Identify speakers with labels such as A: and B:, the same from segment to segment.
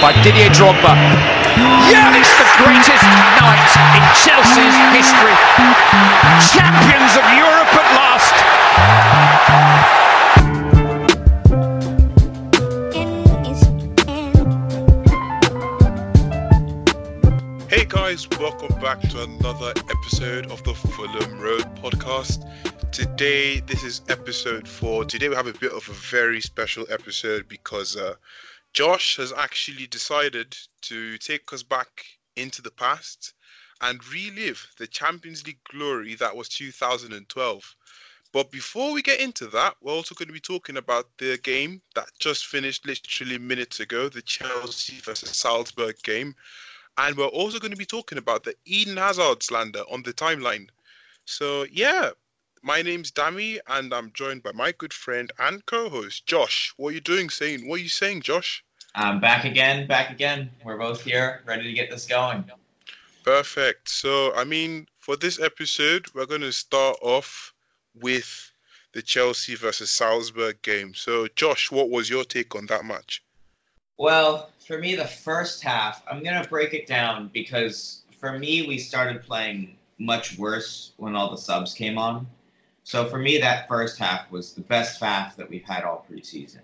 A: by Didier Drogba. Yeah, it's the greatest night in Chelsea's history. Champions of Europe at last.
B: Hey guys, welcome back to another episode of the Fulham Road podcast. Today, this is episode four. Today, we have a bit of a very special episode because uh, Josh has actually decided to take us back into the past and relive the Champions League glory that was 2012. But before we get into that, we're also going to be talking about the game that just finished literally minutes ago, the Chelsea versus Salzburg game. And we're also going to be talking about the Eden Hazard slander on the timeline. So, yeah, my name's Dami, and I'm joined by my good friend and co-host Josh. What are you doing? Saying what are you saying, Josh?
C: I'm back again, back again. We're both here, ready to get this going.
B: Perfect. So, I mean, for this episode, we're going to start off with the Chelsea versus Salzburg game. So, Josh, what was your take on that match?
C: Well, for me, the first half, I'm going to break it down because for me, we started playing much worse when all the subs came on. So for me, that first half was the best half that we've had all preseason.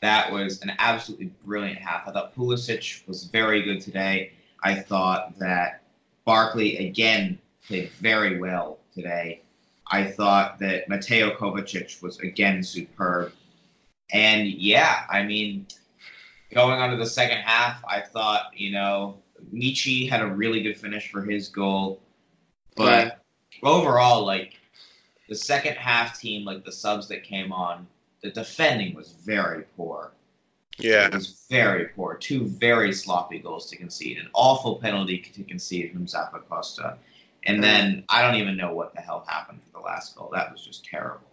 C: That was an absolutely brilliant half. I thought Pulisic was very good today. I thought that Barkley again played very well today. I thought that Mateo Kovacic was again superb. And yeah, I mean, going on to the second half, I thought, you know, Michy had a really good finish for his goal. But overall, like the second half team, like the subs that came on, the defending was very poor.
B: Yeah.
C: It was very poor. Two very sloppy goals to concede. An awful penalty to concede from Zappacosta. And then I don't even know what the hell happened for the last goal. That was just terrible.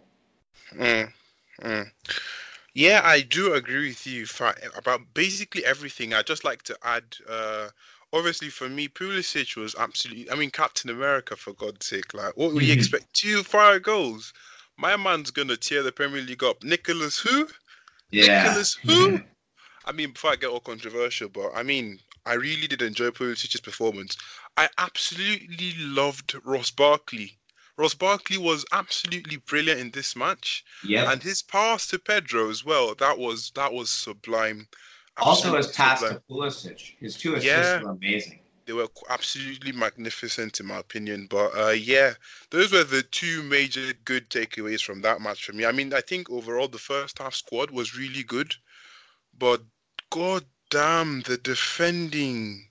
B: Mm, mm. Yeah, I do agree with you about basically everything. I just like to add, uh, obviously for me, Pulisic was absolutely. I mean, Captain America for God's sake. Like, what would you
C: Mhm.
B: expect? Two fire goals. My man's gonna tear the Premier League up. Nicholas who?
C: Yeah.
B: Nicholas who? I mean, before I get all controversial, but I mean, I really did enjoy Pulisic's performance. I absolutely loved Ross Barkley. Ross Barkley was absolutely brilliant in this match,
C: Yeah.
B: and his pass to Pedro as well. That was that was sublime.
C: also, his
B: Absolutely
C: pass
B: sublime.
C: to Pulisic, his two assists
B: Yeah.
C: were amazing.
B: They were absolutely magnificent in my opinion. But uh, yeah, those were the two major good takeaways from that match for me. I mean, I think overall the first half squad was really good, but god damn the defending.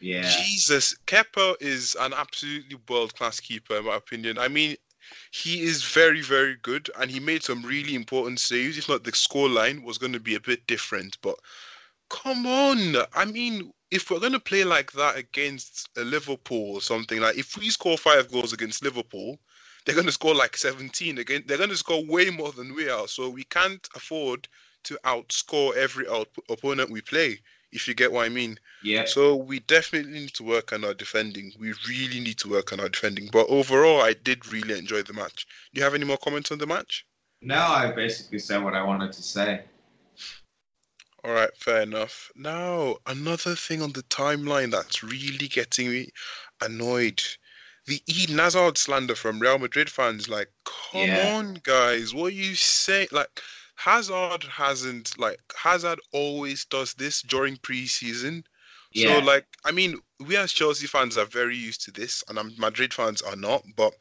C: Yeah.
B: Jesus, Kepa is an absolutely world class keeper in my opinion. I mean, he is very, very good, and he made some really important saves. If not, the scoreline was going to be a bit different. But come on, I mean, if we're going to play like that against a Liverpool or something, like if we score five goals against Liverpool, they're going to score like 17 again. They're going to score way more than we are. So we can't afford to outscore every opponent we play. If you get what I mean.
C: Yep.
B: So we definitely need to work on our defending. We really need to work on our defending. But overall, I did really enjoy the match. Do you have any more comments on the match?
C: No, I basically said what I wanted to say.
B: All right, fair enough. Now, another thing on the timeline that's really getting me annoyed. The Eden Hazard slander from Real Madrid fans. Like, come
C: Yeah.
B: on, guys. What are you saying? Like, Hazard hasn't, like, Hazard always does this during preseason.
C: Yeah.
B: So, like, I mean, we as Chelsea fans are very used to this, and um, Madrid fans are not. But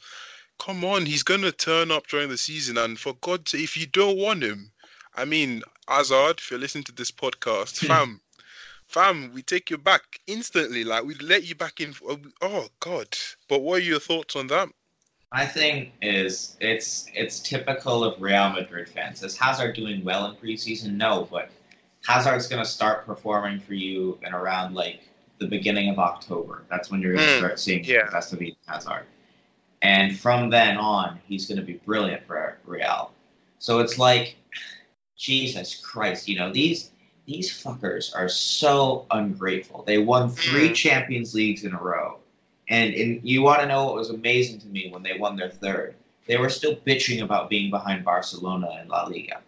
B: come on, he's gonna turn up during the season, and for God's sake, if you don't want him, I mean, Hazard, if you're listening to this podcast,
C: Hmm.
B: fam, fam, we take you back instantly. Like we let you back in. Oh God! But what are your thoughts on that?
C: My thing is, it's it's typical of Real Madrid fans. Is Hazard doing well in preseason? No, but Hazard's going to start performing for you in around like the beginning of October. That's when you're going to
B: Mm,
C: start seeing
B: yeah.
C: the best of Eden Hazard. And from then on, he's going to be brilliant for Real. So it's like, Jesus Christ, you know these these fuckers are so ungrateful. They won three
B: Mm.
C: Champions Leagues in a row. And, and you want to know what was amazing to me when they won their third? They were still bitching about being behind Barcelona in La Liga.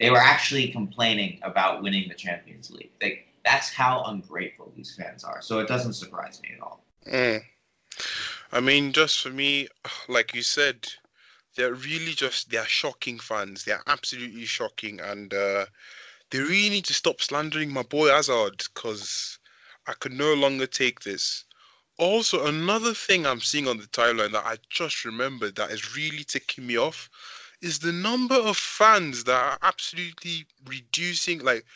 C: They were actually complaining about winning the Champions League. They, That's how ungrateful these fans are. So it doesn't surprise me at all.
B: Mm. I mean, just for me, like you said, they're really just they're shocking fans. They're absolutely shocking, and uh, they really need to stop slandering my boy Hazard because I could no longer take this. Also, another thing I'm seeing on the timeline that I just remembered that is really ticking me off is the number of fans that are absolutely reducing. Like,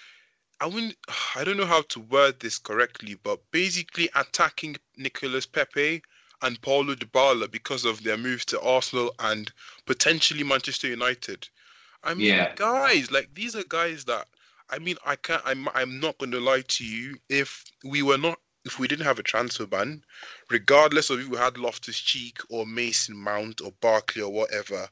B: I wouldn't, I don't know how to word this correctly, but basically attacking Nicolas Pepe and Paulo Dybala because of their moves to Arsenal and potentially Manchester United. I mean,
C: Yeah.
B: guys, like these are guys that I mean, I can't. I'm. I'm not going to lie to you. If we were not, if we didn't have a transfer ban, regardless of if we had Loftus Cheek or Mason Mount or Barkley or whatever,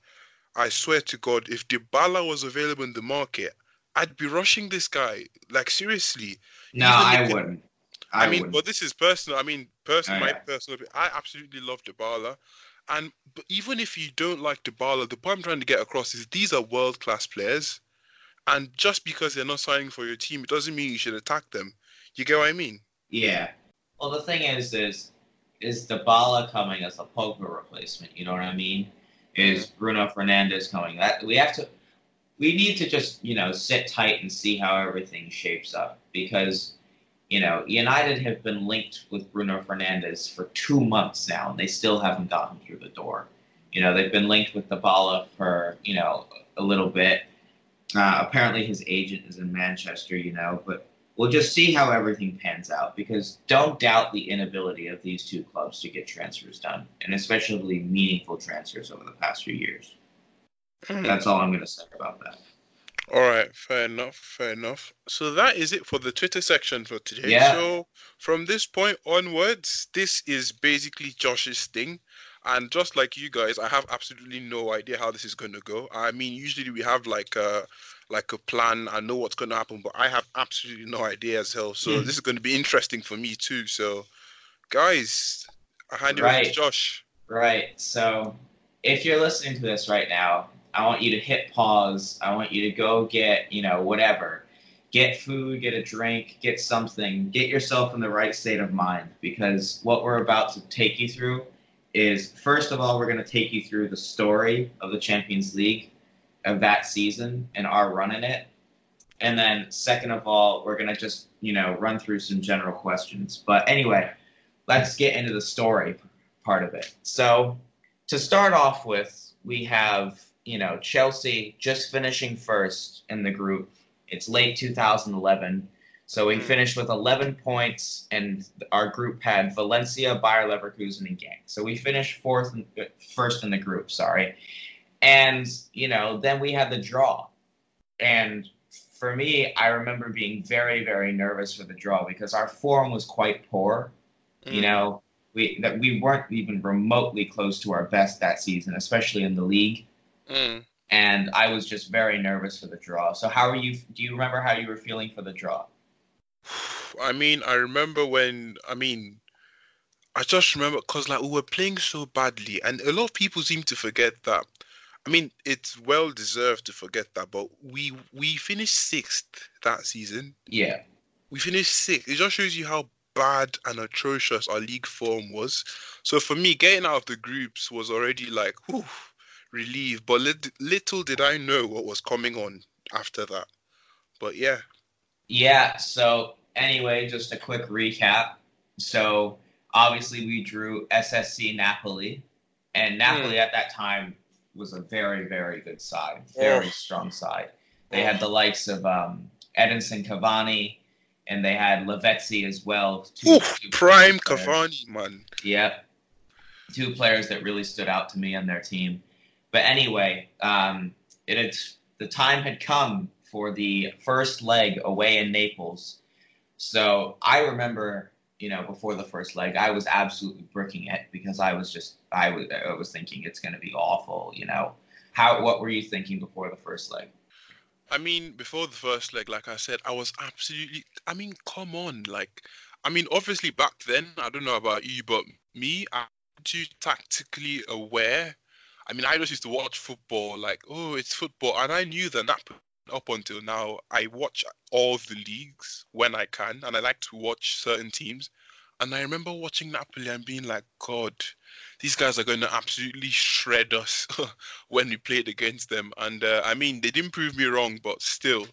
B: I swear to God, if Dybala was available in the market, I'd be rushing this guy. Like seriously.
C: No, I wouldn't.
B: I,
C: I,
B: mean,
C: wouldn't.
B: but this is personal. I mean, personal.
C: Oh,
B: my personal. opi- I absolutely love Dybala, and but even if you don't like Dybala, the point I'm trying to get across is these are world class players, and just because they're not signing for your team, it doesn't mean you should attack them. You get what I mean?
C: Yeah. Well, the thing is, is is Dybala coming as a Pogba replacement? You know what I mean? Is mm-hmm. Bruno Fernandes coming? That we have to. We need to just you know sit tight and see how everything shapes up because you know United have been linked with Bruno Fernandes for two months now and they still haven't gotten through the door. You know they've been linked with Dybala for you know a little bit. Uh, apparently his agent is in Manchester. You know, but we'll just see how everything pans out because don't doubt the inability of these two clubs to get transfers done and especially meaningful transfers over the past few years that's all i'm going to say about that
B: All right, fair enough, fair enough. So that is it for the Twitter section for today.
C: Yeah.
B: So from this point onwards, this is basically Josh's thing. And just like you guys, I have absolutely no idea how this is going to go. I mean, usually we have like a like a plan. I know what's going to happen, but I have absolutely no idea as hell. So
C: Hmm.
B: this is going to be interesting for me too. So, guys, I hand it over to Josh.
C: right so if you're listening to this right now i want you to hit pause. I want you to go get you know whatever. Get food get a drink get something. Get yourself in the right state of mind because what we're about to take you through is first of all we're going to take you through the story of the champions league of that season and our run in it. And then second of all we're going to just you know run through some general questions. But anyway let's get into the story part of it. So to start off with we have you know chelsea just finishing first in the group. It's late 2011 so we
B: Hmm.
C: finished with 11 points and our group had valencia bayer leverkusen and Genk so we finished fourth and, uh, first in the group sorry. And you know then we had the draw. And for me i remember being very very nervous for the draw because our form was quite poor. You
B: Mm.
C: know we that we weren't even remotely close to our best that season especially in the league
B: Mm.
C: and i was just very nervous for the draw so how are you do you remember how you were feeling for the draw
B: I mean, I remember when, I mean, I just remember because like we were playing so badly, and a lot of people seem to forget that. I mean, it's well deserved to forget that, but we we finished sixth that season.
C: yeah
B: We finished sixth. It just shows you how bad and atrocious our league form was. So for me, getting out of the groups was already like, whew, relief. But lit- little did I know what was coming on after that. But yeah.
C: yeah so anyway just a quick recap so obviously we drew ssc napoli and napoli at that time was a very very good side very
B: Oh.
C: strong side they had the likes of um, edinson cavani and they had Lavezzi as well. two-
B: Oof,
C: two
B: prime
C: players.
B: Cavani, man.
C: Yep. Two players that really stood out to me on their team. But anyway, um, it the time had come for the first leg away in Naples. So I remember, you know, before the first leg, I was absolutely bricking it because I was just, I was, I was thinking it's going to be awful. You know, how, what were you thinking before the first leg?
B: I mean, before the first leg, like I said, I was absolutely. I mean, come on, like, I mean, obviously back then, I don't know about you, but me, I'm too tactically aware. I mean, I just used to watch football, like, oh, it's football, and I knew that Napoli up until now, I watch all the leagues when I can, and I like to watch certain teams. And I remember watching Napoli and being like, God, these guys are going to absolutely shred us when we played against them. And uh, I mean, they didn't prove me wrong, but still,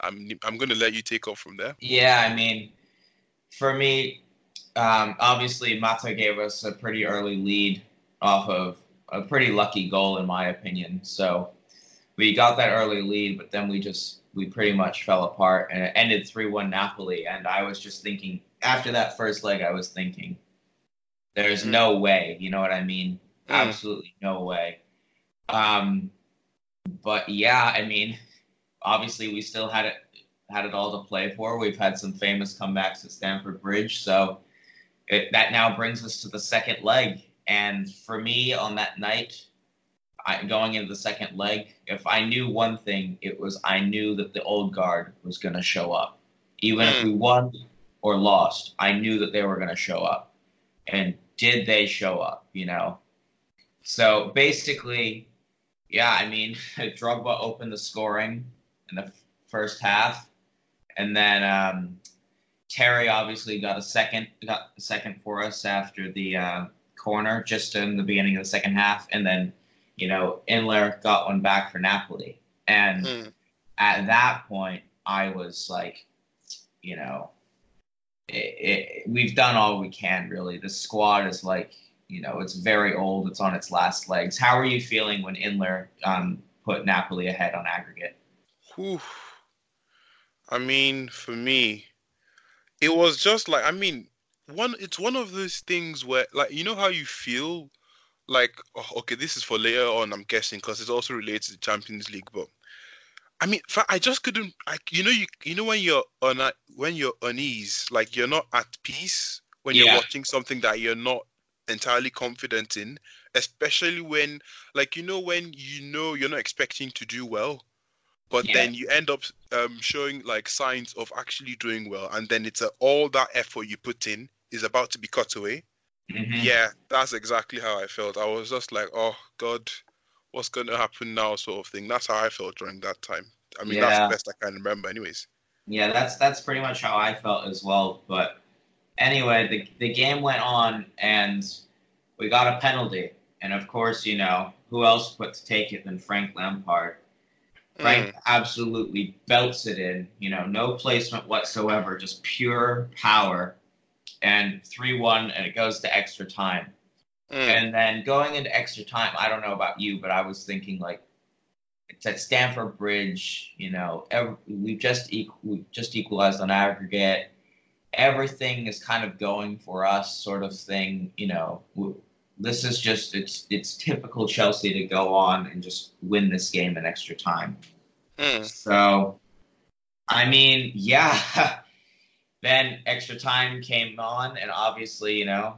B: I'm I'm going to let you take off from there.
C: Yeah, I mean, for me, um, obviously Mata gave us a pretty early lead off of a pretty lucky goal, in my opinion. So we got that early lead, but then we just we pretty much fell apart and it ended 3-1 Napoli and I was just thinking after that first leg I was thinking there's mm. no way, you know what I mean? Mm. Absolutely no way. Um but yeah, I mean obviously we still had it had it all to play for. We've had some famous comebacks at Stamford Bridge, so it, that now brings us to the second leg. And for me, on that night, I, going into the second leg, if I knew one thing, it was I knew that the old guard was going to show up. Even if we hmm. won or lost, I knew that they were going to show up. And did they show up? You know. So basically, yeah, I mean, Drogba opened the scoring in the first half, and then um, Terry obviously got a second, got a second for us after the uh, corner, just in the beginning of the second half, and then you know, Inler got one back for Napoli. And mm. at that point, I was like, you know, it, it, we've done all we can, really. The squad is like, you know, it's very old. It's on its last legs. How are you feeling when Inler um, put Napoli ahead on aggregate?
B: Whew. I mean, for me, it was just like, I mean, one. It's one of those things where, like, you know how you feel like oh, okay, this is for later on, I'm guessing, because it's also related to the Champions League. But I mean, I just couldn't. Like you know, you you know when you're on a, when you're unease, like you're not at peace when yeah. you're watching something that you're not entirely confident in, especially when like you know when you know you're not expecting to do well, but yeah. then you end up um, showing like signs of actually doing well, and then it's a, all that effort you put in is about to be cut away. Mm-hmm. Yeah, that's exactly how I felt. I was just like, oh God, what's going to happen now, sort of thing. That's how I felt during that time. I mean, yeah. that's the best I can remember, anyways.
C: Yeah, that's that's pretty much how I felt as well. But anyway, the the game went on, and we got a penalty. And of course, you know who else put to take it than Frank Lampard. Frank mm. absolutely belts it in. You know, no placement whatsoever, just pure power and 3 1, and it goes to extra time. Mm. And then going into extra time, I don't know about you, but I was thinking like, it's at Stamford Bridge. You know, every, we've just equal, we've just equalized on aggregate. Everything is kind of going for us, sort of thing. You know, this is just it's it's typical Chelsea to go on and just win this game in extra time. Mm. So, I mean, yeah, Then extra time came on, and obviously, you know,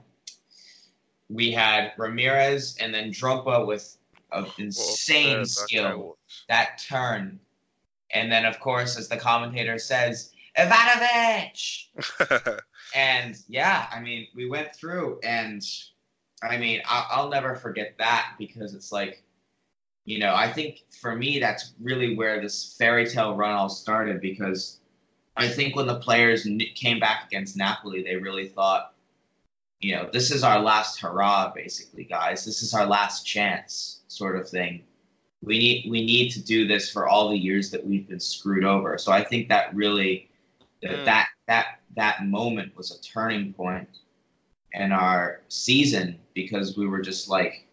C: we had Ramires and then Drogba with an insane well, skill. That turn. And then, of course, as the commentator says, Ivanovic! and yeah, I mean, we went through, and I mean, I'll, I'll never forget that because it's like, you know, I think for me, that's really where this fairy tale run all started because I think when the players came back against Napoli, they really thought, you know, this is our last hurrah, basically, guys. This is our last chance, sort of thing. We need we need to do this for all the years that we've been screwed over. So I think that really mm. that that that moment was a turning point in our season because we were just like,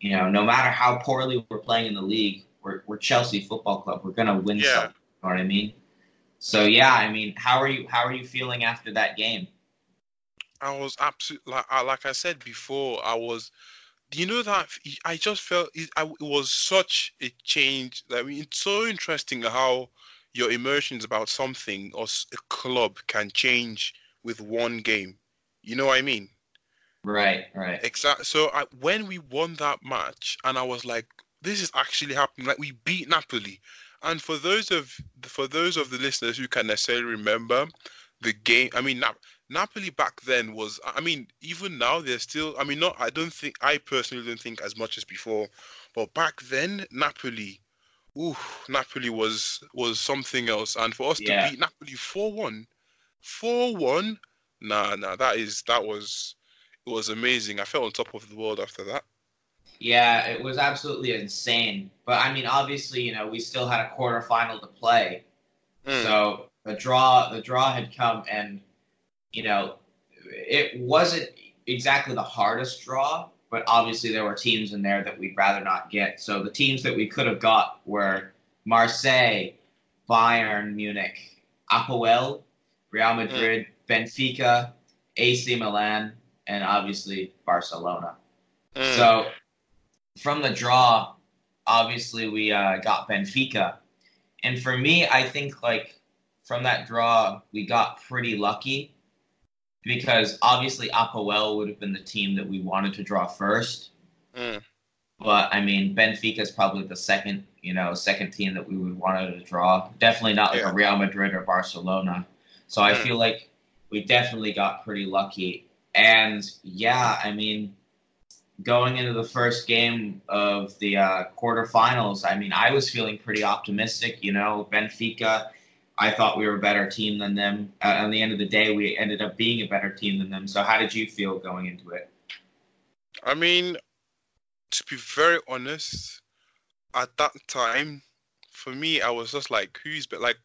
C: you know, no matter how poorly we're playing in the league, we're, we're Chelsea Football Club. We're gonna win yeah. something. You know what I mean? So yeah, I mean, how are you? How are you feeling after that game?
B: I was absolutely like, like I said before. I was, you know that I just felt it, I, it was such a change. I mean, it's so interesting how your emotions about something or a club can change with one game. You know what I mean?
C: Right, right.
B: Exactly. So I, when we won that match, and I was like, "This is actually happening." Like we beat Napoli, and for those of for those of the listeners who can necessarily remember the game, I mean, Napoli back then was. I mean, even now they're still. I mean, not. I don't think. I personally don't think as much as before, but back then Napoli ooh, Napoli was was something else, and for us
C: Yeah.
B: to beat Napoli four one, four one, nah, nah, that is that was it was amazing. I felt on top of the world after that.
C: Yeah, it was absolutely insane. But I mean, obviously, you know, we still had a quarterfinal to play.
B: Mm.
C: So the draw, the draw had come, and you know, it wasn't exactly the hardest draw, but obviously there were teams in there that we'd rather not get. So the teams that we could have got were Marseille, Bayern Munich, Apoel, Real Madrid, Benfica, AC Milan, and obviously Barcelona.
B: Mm.
C: So from the draw, obviously we uh, got Benfica, and for me, I think like from that draw we got pretty lucky because obviously Apoel would have been the team that we wanted to draw first,
B: Mm.
C: but I mean Benfica is probably the second, you know, second team that we would want to draw. Definitely not like
B: Yeah.
C: a Real Madrid or Barcelona. So I
B: Mm.
C: feel like we definitely got pretty lucky. And yeah, I mean, going into the first game of the uh, quarterfinals, I mean, I was feeling pretty optimistic. You know, Benfica, I thought we were a better team than them. Uh, at the end of the day, we ended up being a better team than them. So how did you feel going into it?
B: I mean, to be very honest, at that time, for me, I was just like, who's but like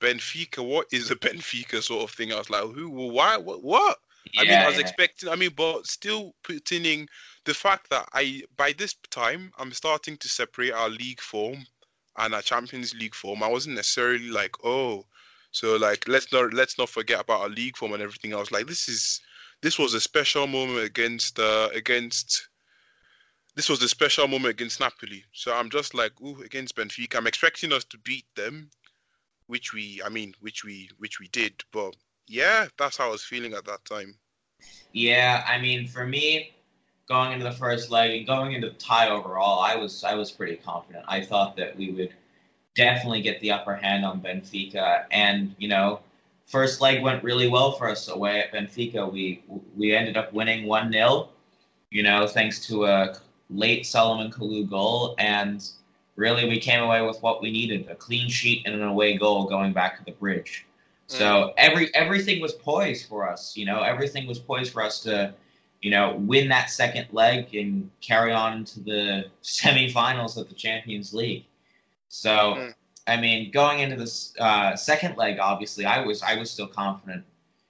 B: Benfica? What is a Benfica sort of thing? I was like, who? Why? What? What? I mean, I was
C: yeah.
B: expecting. I mean, but still putting in the fact that I by this time I'm starting to separate our league form and our Champions League form. I wasn't necessarily like, oh, so like let's not let's not forget about our league form and everything else. Like this is this was a special moment against uh, against this was a special moment against Napoli. So I'm just like, ooh, against Benfica. I'm expecting us to beat them, which we, I mean, which we, which we did. But yeah, that's how I was feeling at that time.
C: Yeah, I mean, for me, going into the first leg and going into the tie overall, I was I was pretty confident. I thought that we would definitely get the upper hand on Benfica, and you know, first leg went really well for us away at Benfica. We we ended up winning one 0 you know, thanks to a late Solomon Kalou goal, and really we came away with what we needed: a clean sheet and an away goal going back to the bridge. So mm. every everything was poised for us. You know, everything was poised for us to, you know, win that second leg and carry on into the semifinals of the Champions League. So,
B: Mm.
C: I mean, going into this uh, second leg, obviously, I was I was still confident.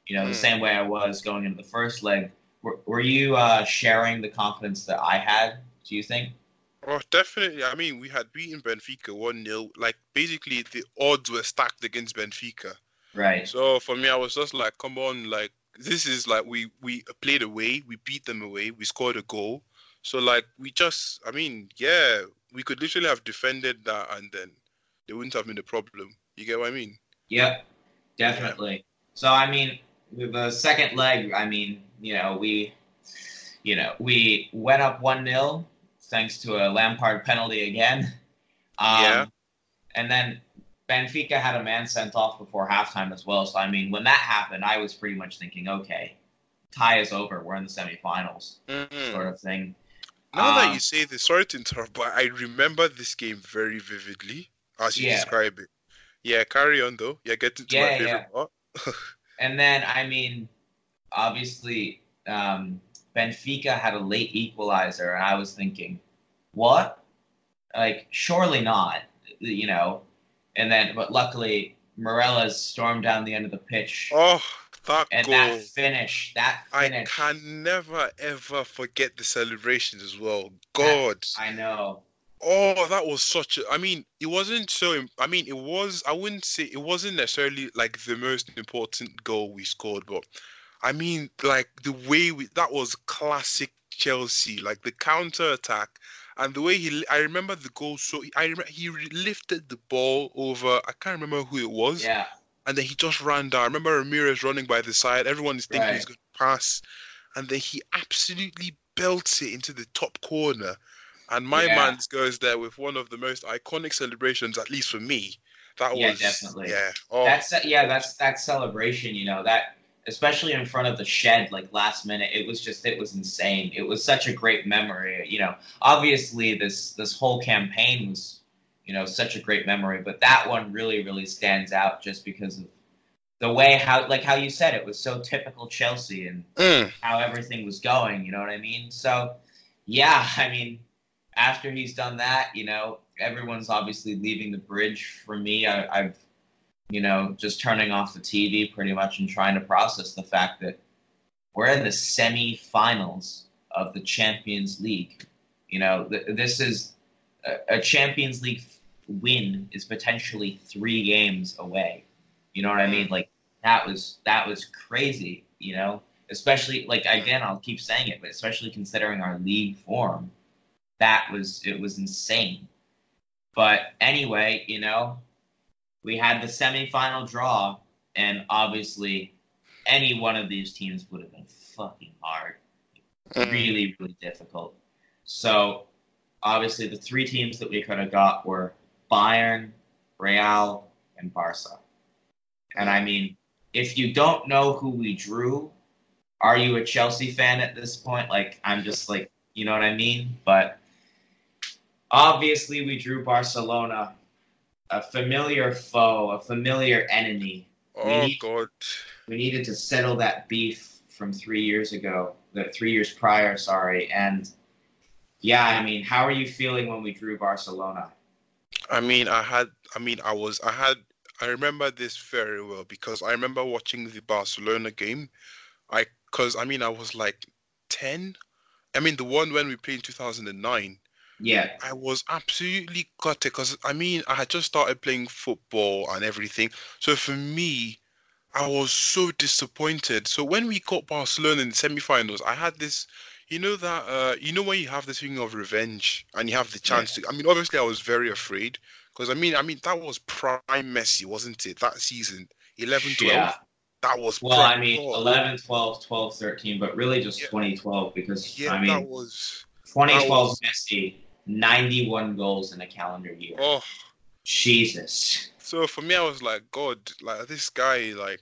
C: You know, the
B: Mm.
C: same way I was going into the first leg. Were, were you uh, sharing the confidence that I had? Do you think?
B: Oh, definitely. I mean, we had beaten Benfica 1 0. Like, basically, the odds were stacked against Benfica.
C: Right.
B: So for me, I was just like, come on, like, this is like, we, we played away, we beat them away, we scored a goal. So, like, we just, I mean, yeah, we could literally have defended that and then they wouldn't have been a problem. You get what I mean?
C: Yep, definitely. So I mean, with the second leg, I mean, you know, we, you know, we went up one 0 thanks to a Lampard penalty again. Um,
B: Yeah.
C: And then Benfica had a man sent off before halftime as well. So I mean, when that happened, I was pretty much thinking, okay, tie is over. We're in the semifinals,
B: Mhm.
C: sort of thing.
B: Now that
C: Um,
B: you say this, sorry to interrupt, but I remember this game very vividly as you
C: Yeah.
B: describe it. Yeah, carry on though. Yeah, getting to my favorite
C: yeah.
B: part.
C: And then, I mean, obviously, um, Benfica had a late equalizer, and I was thinking, what? Like, surely not, you know? And then, but luckily, Meireles stormed down the end of the pitch,
B: Oh, that
C: and
B: goal.
C: that finish, that
B: I can never ever forget the celebrations as well. God.
C: I know.
B: Oh, that was such a. I mean, it wasn't so. I mean, it was. I wouldn't say it wasn't necessarily like the most important goal we scored, but I mean, like the way we. That was classic Chelsea. Like the counter attack and the way he, I remember the goal. So I remember he lifted the ball over. I can't remember who it was,
C: Yeah,
B: and then he just ran down. I remember Ramires running by the side. Everyone is thinking he's going to pass, and then he absolutely belts it into the top corner. And my
C: Yeah.
B: man goes there with one of the most iconic celebrations, at least for me. That
C: Yeah,
B: was
C: definitely.
B: yeah. Oh,
C: that's yeah, that's that celebration. You know that, especially in front of the shed, like last minute, it was just it was insane. It was such a great memory. You know, obviously this this whole campaign was, you know, such a great memory. But that one really, really stands out just because of the way how, like how you said, it was so typical Chelsea and
B: Mm.
C: how everything was going. You know what I mean? So, yeah, I mean, after he's done that, you know, everyone's obviously leaving the bridge. For me, I, I've, you know, just turning off the TV pretty much and trying to process the fact that we're in the semi-finals of the Champions League. You know, th- this is a, a Champions League win is potentially three games away. You know what I mean? Mm. Like that was that was crazy. You know, especially like again, I'll keep saying it, but especially considering our league form, that was it was insane. But anyway, you know, we had the semifinal draw, and obviously, any one of these teams would have been fucking hard,
B: Mm.
C: really, really difficult. So, obviously, the three teams that we could have got were Bayern, Real, and Barca. And I mean, if you don't know who we drew, are you a Chelsea fan at this point? Like, I'm just like, you know what I mean? But obviously, we drew Barcelona, a familiar foe, a familiar enemy.
B: Oh
C: We-
B: God.
C: We needed to settle that beef from three years ago, the three years prior, sorry. And yeah, I mean, how are you feeling when we drew Barcelona?
B: I mean, I had. I mean, I was. I had. I remember this very well because I remember watching the Barcelona game. I, cause I mean, I was like ten. I mean, the one when we played in two thousand and nine.
C: Yeah,
B: I was absolutely gutted because I mean I had just started playing football and everything. So for me, I was so disappointed. So when we got Barcelona in the semi-finals, I had this, you know that uh, you know when you have this feeling of revenge and you have the chance to. I mean, obviously I was very afraid because I mean I mean that was prime Messi, wasn't it? That season, 11, 12.
C: yeah.
B: That was
C: Well,
B: prime.
C: I mean,
B: oh,
C: 11, 12, 12, 13, but really just
B: Yeah.
C: 2012 because,
B: Yeah,
C: I
B: that
C: mean,
B: was.
C: 2012
B: that was-
C: Messi, 91 goals in a calendar year.
B: Oh.
C: Jesus.
B: So for me, I was like, God, like this guy, like,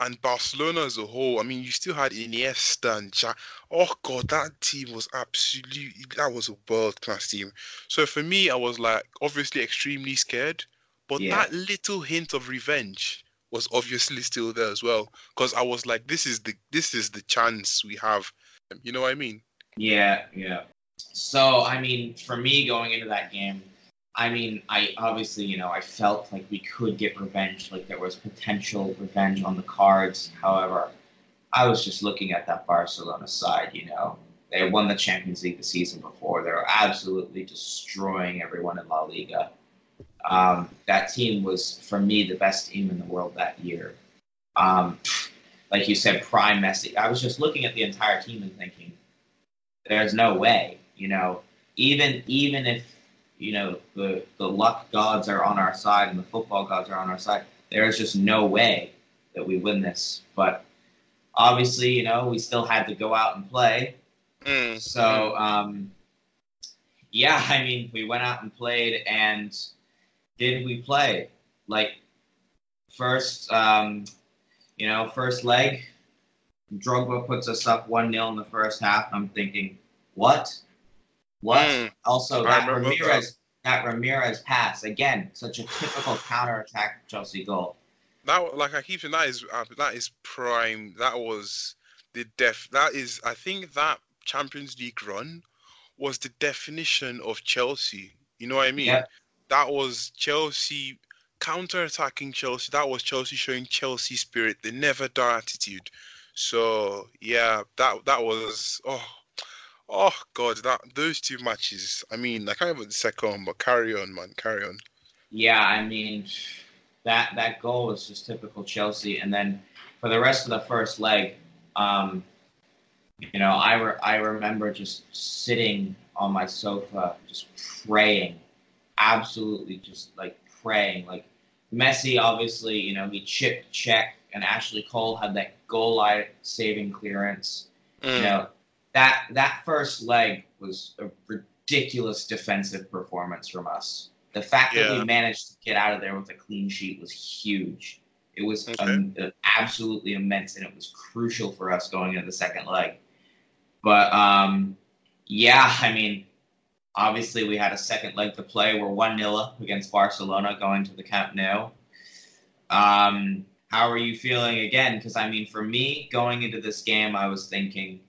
B: and Barcelona as a whole. I mean, you still had Iniesta and ja- Oh God, that team was absolutely. That was a world class team. So for me, I was like, obviously extremely scared, but
C: Yeah.
B: that little hint of revenge was obviously still there as well. Because I was like, this is the this is the chance we have. You know what I mean?
C: Yeah, yeah. So, I mean, for me going into that game, I mean, I obviously, you know, I felt like we could get revenge, like there was potential revenge on the cards. However, I was just looking at that Barcelona side, you know. They won the Champions League the season before. They were absolutely destroying everyone in La Liga. Um, that team was, for me, the best team in the world that year. Um, like you said, prime Messi. I was just looking at the entire team and thinking, there's no way, you know, even even if you know the the luck gods are on our side and the football gods are on our side, there's just no way that we win this. But obviously, you know, we still had to go out and play.
B: Mm,
C: So, um, yeah, I mean, we went out and played, and did we play? Like, first, um, you know, first leg, Drogba puts us up 1 0 in the first half. I'm thinking, what? What?
B: Mm,
C: Also, that Ramires, that. Ramires pass, again, such a typical counter-attack Chelsea goal.
B: that like I keep saying that is uh, that is prime. That was the def. That is I think that Champions League run was the definition of Chelsea. You know what I mean?
C: Yep.
B: That was Chelsea counter-attacking Chelsea. That was Chelsea showing Chelsea spirit, the never die attitude. So yeah, that that was oh oh god that those two matches. I mean I can't even the second one, but carry on, man, carry on.
C: Yeah, I mean, that that goal was just typical Chelsea. And then for the rest of the first leg, um, you know, I re- I remember just sitting on my sofa, just praying, absolutely just like praying. Like Messi, obviously, you know, he chipped Cech, and Ashley Cole had that goal line saving clearance. You
B: Mm,
C: know, that that first leg was a ridiculous defensive performance from us. The fact that we managed to get out of there with a clean sheet was huge. It was
B: Okay.
C: um, absolutely immense, and it was crucial for us going into the second leg. But um, yeah, I mean, obviously, we had a second leg to play. We're 1 0 up against Barcelona going to the Camp Nou. Um, how are you feeling again? Because, I mean, for me, going into this game, I was thinking,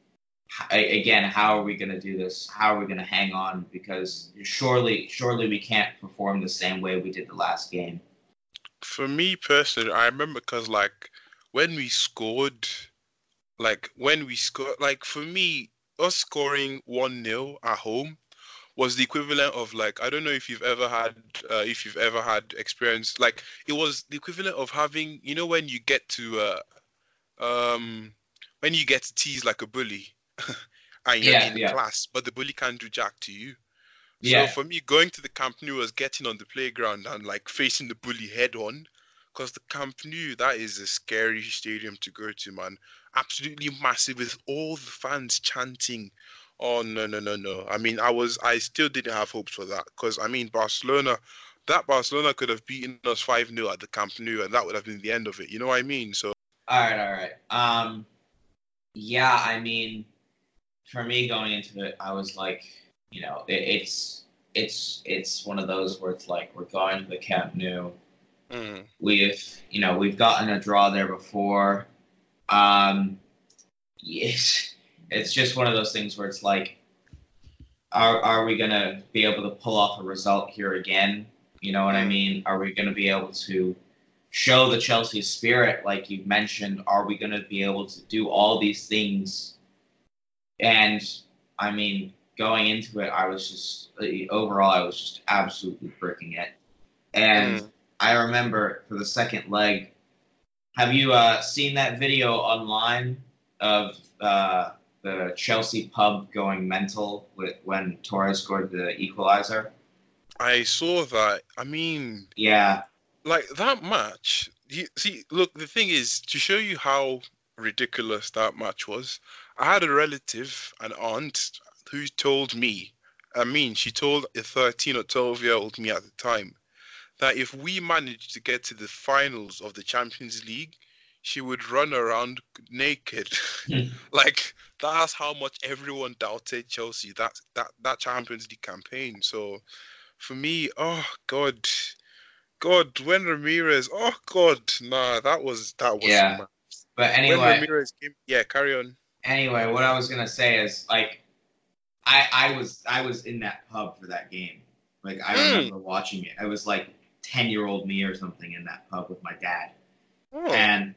C: again, how are we going to do this? How are we going to hang on? Because surely, surely we can't perform the same way we did the last game.
B: For me personally, I remember because, like, when we scored, like, when we scored, like, for me, us scoring 1 0 at home was the equivalent of like I don't know if you've ever had uh, if you've ever had experience like it was the equivalent of having you know when you get to uh, um when you get to tease like a bully and you're
C: Yeah,
B: in
C: yeah.
B: class but the bully can't do jack to you.
C: Yeah.
B: So for me, going to the Camp Nou was getting on the playground and like facing the bully head on, because the Camp Nou that is a scary stadium to go to, man. Absolutely massive with all the fans chanting. Oh no no no no! I mean, I was I still didn't have hopes for that because I mean Barcelona, that Barcelona could have beaten us five 0 at the Camp Nou and that would have been the end of it. You know what I mean? So
C: All right, all right. Um, yeah, I mean, for me going into it, I was like, you know, it, it's it's it's one of those where it's like we're going to the Camp Nou.
B: mm,
C: We've you know we've gotten a draw there before. Um, yes, it's just one of those things where it's like, are are we gonna be able to pull off a result here again? You know what I mean? Are we gonna be able to show the Chelsea spirit, like you mentioned? Are we gonna be able to do all these things? And I mean, going into it, I was just overall, I was just absolutely bricking it. And
B: Mm.
C: I remember for the second leg, have you uh, seen that video online of uh, the Chelsea pub going mental with, when Torres scored the equalizer?
B: I saw that. I mean,
C: Yeah,
B: like that match. You, see, look, the thing is to show you how ridiculous that match was. I had a relative, an aunt, who told me. I mean, she told a 13 or 12 year old me at the time that if we managed to get to the finals of the Champions League, she would run around naked.
C: Hmm.
B: like that's how much everyone doubted Chelsea that that that Champions League campaign. So for me, oh God, God, when Ramires, oh God, nah, that was that was
C: Yeah.
B: mad.
C: but
B: when
C: anyway,
B: Ramires came. Yeah, carry on.
C: Anyway, what I was gonna say is like, I I was I was in that pub for that game. Like I
B: Mm.
C: remember watching it. I was like ten year old me or something in that pub with my dad.
B: Oh,
C: and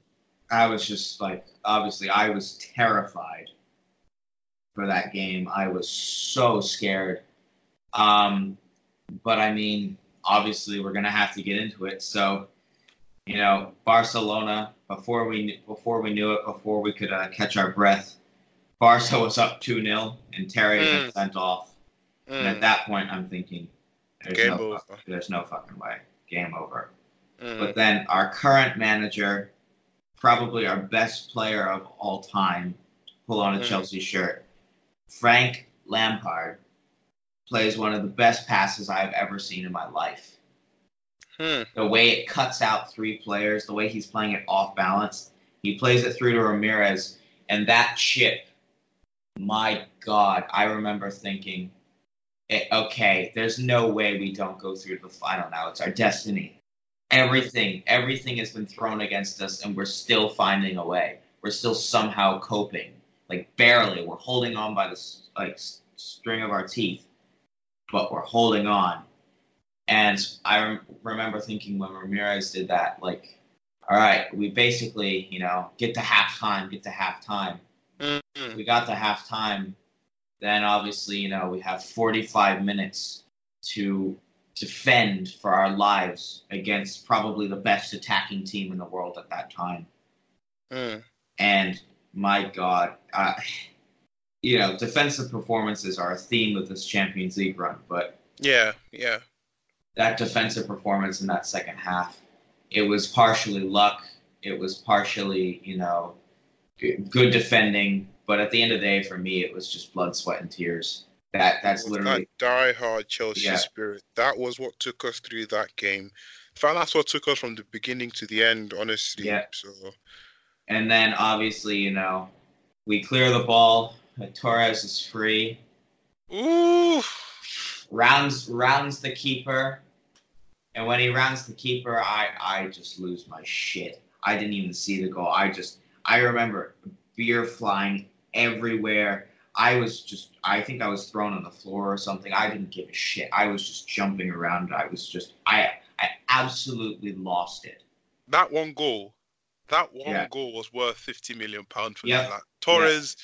C: I was just like, obviously, I was terrified for that game. I was so scared. Um, but I mean, obviously, we're gonna have to get into it. So, you know, Barcelona before we before we knew it, before we could uh, catch our breath, Barca was up two 0 and Terry
B: Mm.
C: sent off. And at
B: mm,
C: that point, I'm thinking, there's
B: Game
C: no,
B: over.
C: there's no fucking way, game over.
B: mm,
C: But then our current manager, probably our best player of all time, pull on a
B: Mhm.
C: Chelsea shirt, Frank Lampard, plays one of the best passes I've ever seen in my life.
B: hmm,
C: The way it cuts out three players, the way he's playing it off balance, he plays it through to Ramires, and that chip, my God, I remember thinking, eh, okay, there's no way we don't go through to the final now. It's our destiny. Everything, everything has been thrown against us, and we're still finding a way. We're still somehow coping, like barely. We're holding on by the like string of our teeth, but we're holding on. And I rem- remember thinking when Ramires did that, like, all right, we basically, you know, get to halftime, get to halftime.
B: Mm.
C: We got to halftime. Then obviously, you know, we have 45 minutes to defend for our lives against probably the best attacking team in the world at that time.
B: mm.
C: And my God, uh, you know, defensive performances are a theme of this Champions League run, but
B: Yeah, yeah.
C: that defensive performance in that second half, it was partially luck. It was partially, you know, good defending. But at the end of the day, for me, it was just blood, sweat, and tears. That that's
B: It
C: literally
B: that die-hard Chelsea
C: Yeah.
B: spirit. That was what took us through that game. That's what took us from the beginning to the end, honestly.
C: Yeah.
B: So,
C: And then obviously, you know, we clear the ball. Torres is free.
B: ooh,
C: rounds rounds the keeper, and when he rounds the keeper, I I just lose my shit. I didn't even see the goal. I just I remember beer flying everywhere. I was just I think I was thrown on the floor or something. I didn't give a shit. I was just jumping around. I was just I I absolutely lost it.
B: That one goal, that one
C: Yeah.
B: goal was worth fifty million pounds for me. Like Torres,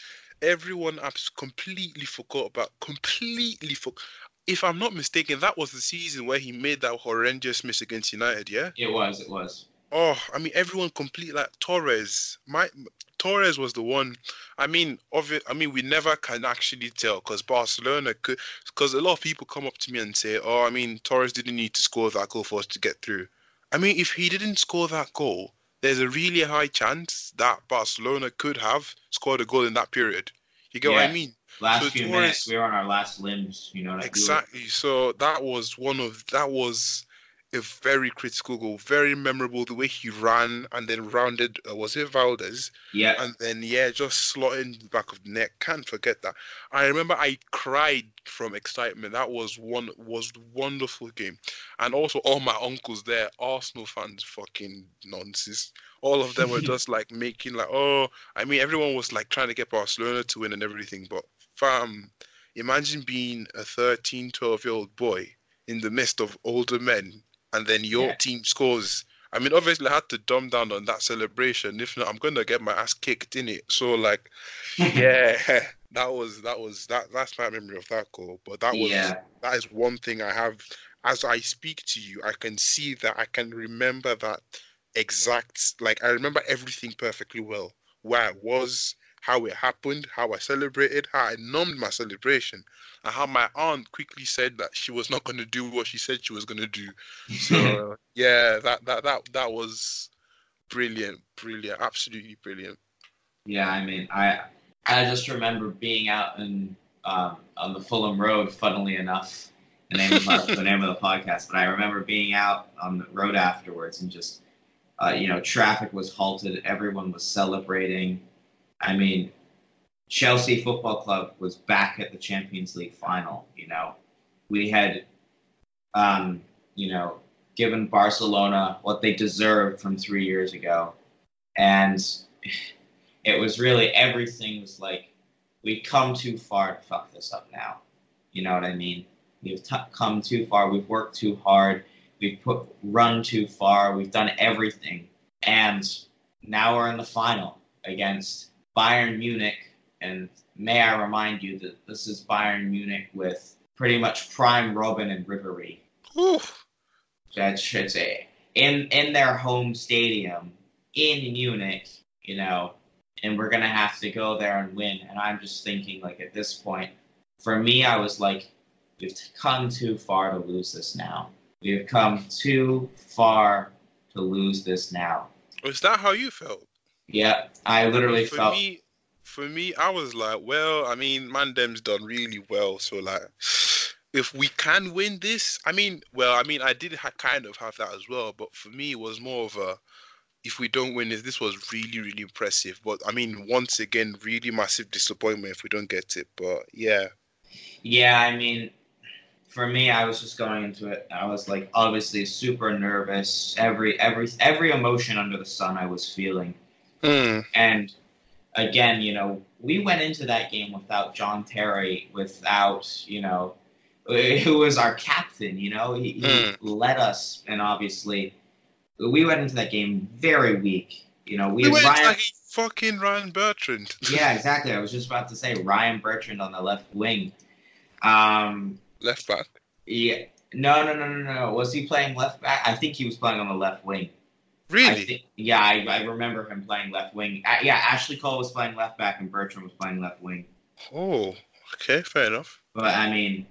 B: everyone abs- completely forgot about. Completely forgot. If I'm not mistaken, that was the season where he made that horrendous miss against United. Yeah.
C: It was it was.
B: Oh, I mean, everyone complete like Torres. My Torres was the one. I mean, obvi- I mean, we never can actually tell because Barcelona could. Because a lot of people come up to me and say, "Oh, I mean, Torres didn't need to score that goal for us to get through." I mean, if he didn't score that goal, there's a really high chance that Barcelona could have scored a goal in that period. You get what I mean?
C: Last
B: So
C: few
B: Torres-
C: minutes, we were on our last limbs. You know what I mean?
B: Exactly. So that was one of that was a very critical goal, very memorable. The way he ran and then rounded uh, was it Valdes,
C: Yeah,
B: and then yeah, just slotting the back of the neck. Can't forget that. I remember I cried from excitement. That was one was wonderful game, and also all my uncles there, Arsenal fans, fucking nonsense. All of them were just like making like, oh, I mean, everyone was like trying to get Barcelona to win and everything, but fam, imagine being a 13, 12 year old boy in the midst of older men and then your
C: Yeah.
B: team scores. I mean, obviously, I had to dumb down on that celebration. If not, I'm gonna get my ass kicked in it. So, like, yeah, that was that was that. That's my memory of that goal. But that was
C: yeah,
B: that is one thing I have. As I speak to you, I can see that I can remember that exact. Like, I remember everything perfectly well. Where I was, how it happened, how I celebrated, how I numbed my celebration, and how my aunt quickly said that she was not going to do what she said she was going to do. So yeah, that that that that was brilliant, brilliant, absolutely brilliant.
C: yeah. I mean, I I just remember being out in um, on the Fulham Road. Funnily enough, the name of our, the name of the podcast. But I remember being out on the road afterwards and just uh, you know traffic was halted. Everyone was celebrating. I mean, Chelsea Football Club was back at the Champions League final. You know, we had um, you know given Barcelona what they deserved from three years ago, and it was really everything was like we've come too far to fuck this up now. You know what I mean? We've t- come too far. We've worked too hard. We've put run too far. We've done everything, and now we're in the final against Bayern Munich. And may I remind you that this is Bayern Munich with pretty much prime Robben and Ribery.
B: Whew.
C: That's it's a in in their home stadium in Munich, you know, and we're gonna have to go there and win. And I'm just thinking, like at this point, for me, I was like, we've come too far to lose this now. We've come too far to lose this now.
B: Was that how you felt?
C: Yeah, I literally
B: for
C: felt.
B: me for me i was like well i mean mandem's done really well so like if we can win this i mean well i mean i did ha- kind of have that as well but for me it was more of a if we don't win this this was really really impressive but i mean once again really massive disappointment if we don't get it but yeah
C: Yeah, I mean, for me, I was just going into it. I was like, obviously, super nervous. Every every every emotion under the sun, I was feeling.
B: Hmm.
C: And again, you know, we went into that game without John Terry, without you know, who was our captain. You know, he, he
B: Mm.
C: led us, and obviously, we went into that game very weak. You know, we,
B: we
C: had
B: went
C: Ryan.
B: like fucking Ryan Bertrand
C: yeah, exactly. I was just about to say Ryan Bertrand on the left wing. Um,
B: left back
C: yeah. No, no, no, no, no. Was he playing left back? I think he was playing on the left wing. I
B: really
C: think, yeah, I, I remember him playing left wing. Uh, yeah, Ashley Cole was playing left back and Bertrand was playing left wing.
B: oh okay fair enough
C: But I mean,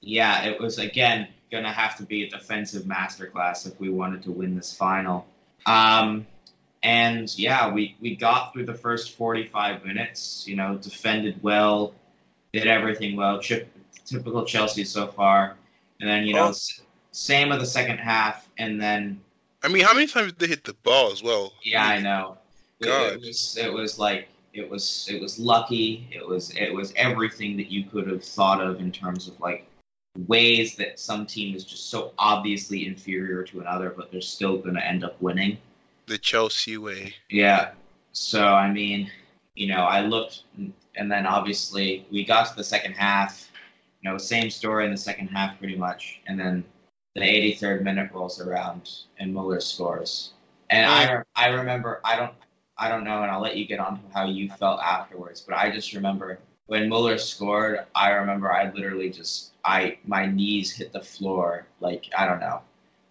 C: yeah, it was again gonna have to be a defensive masterclass if we wanted to win this final. Um, and yeah, we we got through the first forty-five minutes. You know, defended well, did everything well. Chip, typical Chelsea so far. And then you know,
B: Oh.
C: same of the second half, and then
B: i mean how many times did they hit the ball as well
C: Yeah, I know. It, it was it was like it was it was lucky. It was it was everything that you could have thought of in terms of like ways that some team is just so obviously inferior to another, but they're still going to end up winning.
B: The Chelsea way.
C: Yeah. So I mean, you know, I looked, and then obviously we got to the second half. You know, same story in the second half, pretty much, and then the 83rd minute rolls around and Muller scores. And I I remember I don't I don't know, and I'll let you get on to how you felt afterwards, but I just remember when Muller scored, I remember I literally just I my knees hit the floor like I don't know.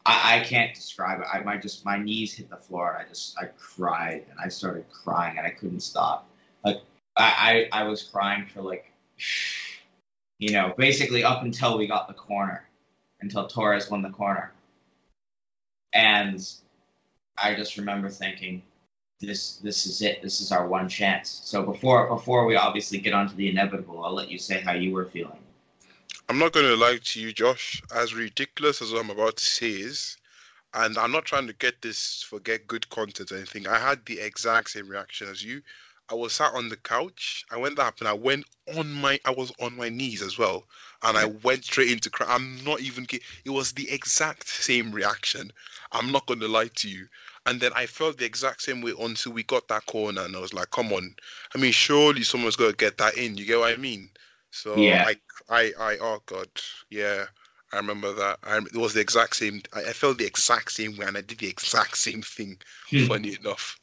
C: I, I can't describe it. I my just my knees hit the floor and I just I cried and I started crying and I couldn't stop. Like I, I, I was crying for like you know, basically up until we got the corner. Until Torres won the corner. And I just remember thinking, this this is it. This is our one chance. So before before we obviously get on to the inevitable, I'll let you say how you were feeling.
B: I'm not going to lie to you, Josh. As ridiculous as what I'm about to say is, and I'm not trying to get this forget good content or anything. I had the exact same reaction as you. I was sat on the couch. I went up and I went on my. I was on my knees as well, and I went straight into cry. I'm not even. kidding. It was the exact same reaction. I'm not going to lie to you. And then I felt the exact same way until we got that corner, and I was like, "Come on! I mean, surely someone's going to get that in." You get what I mean? So
C: Yeah.
B: I, I, I, oh god, yeah, I remember that. I, it was the exact same. I, I felt the exact same way, and I did the exact same thing.
C: Hmm.
B: Funny enough.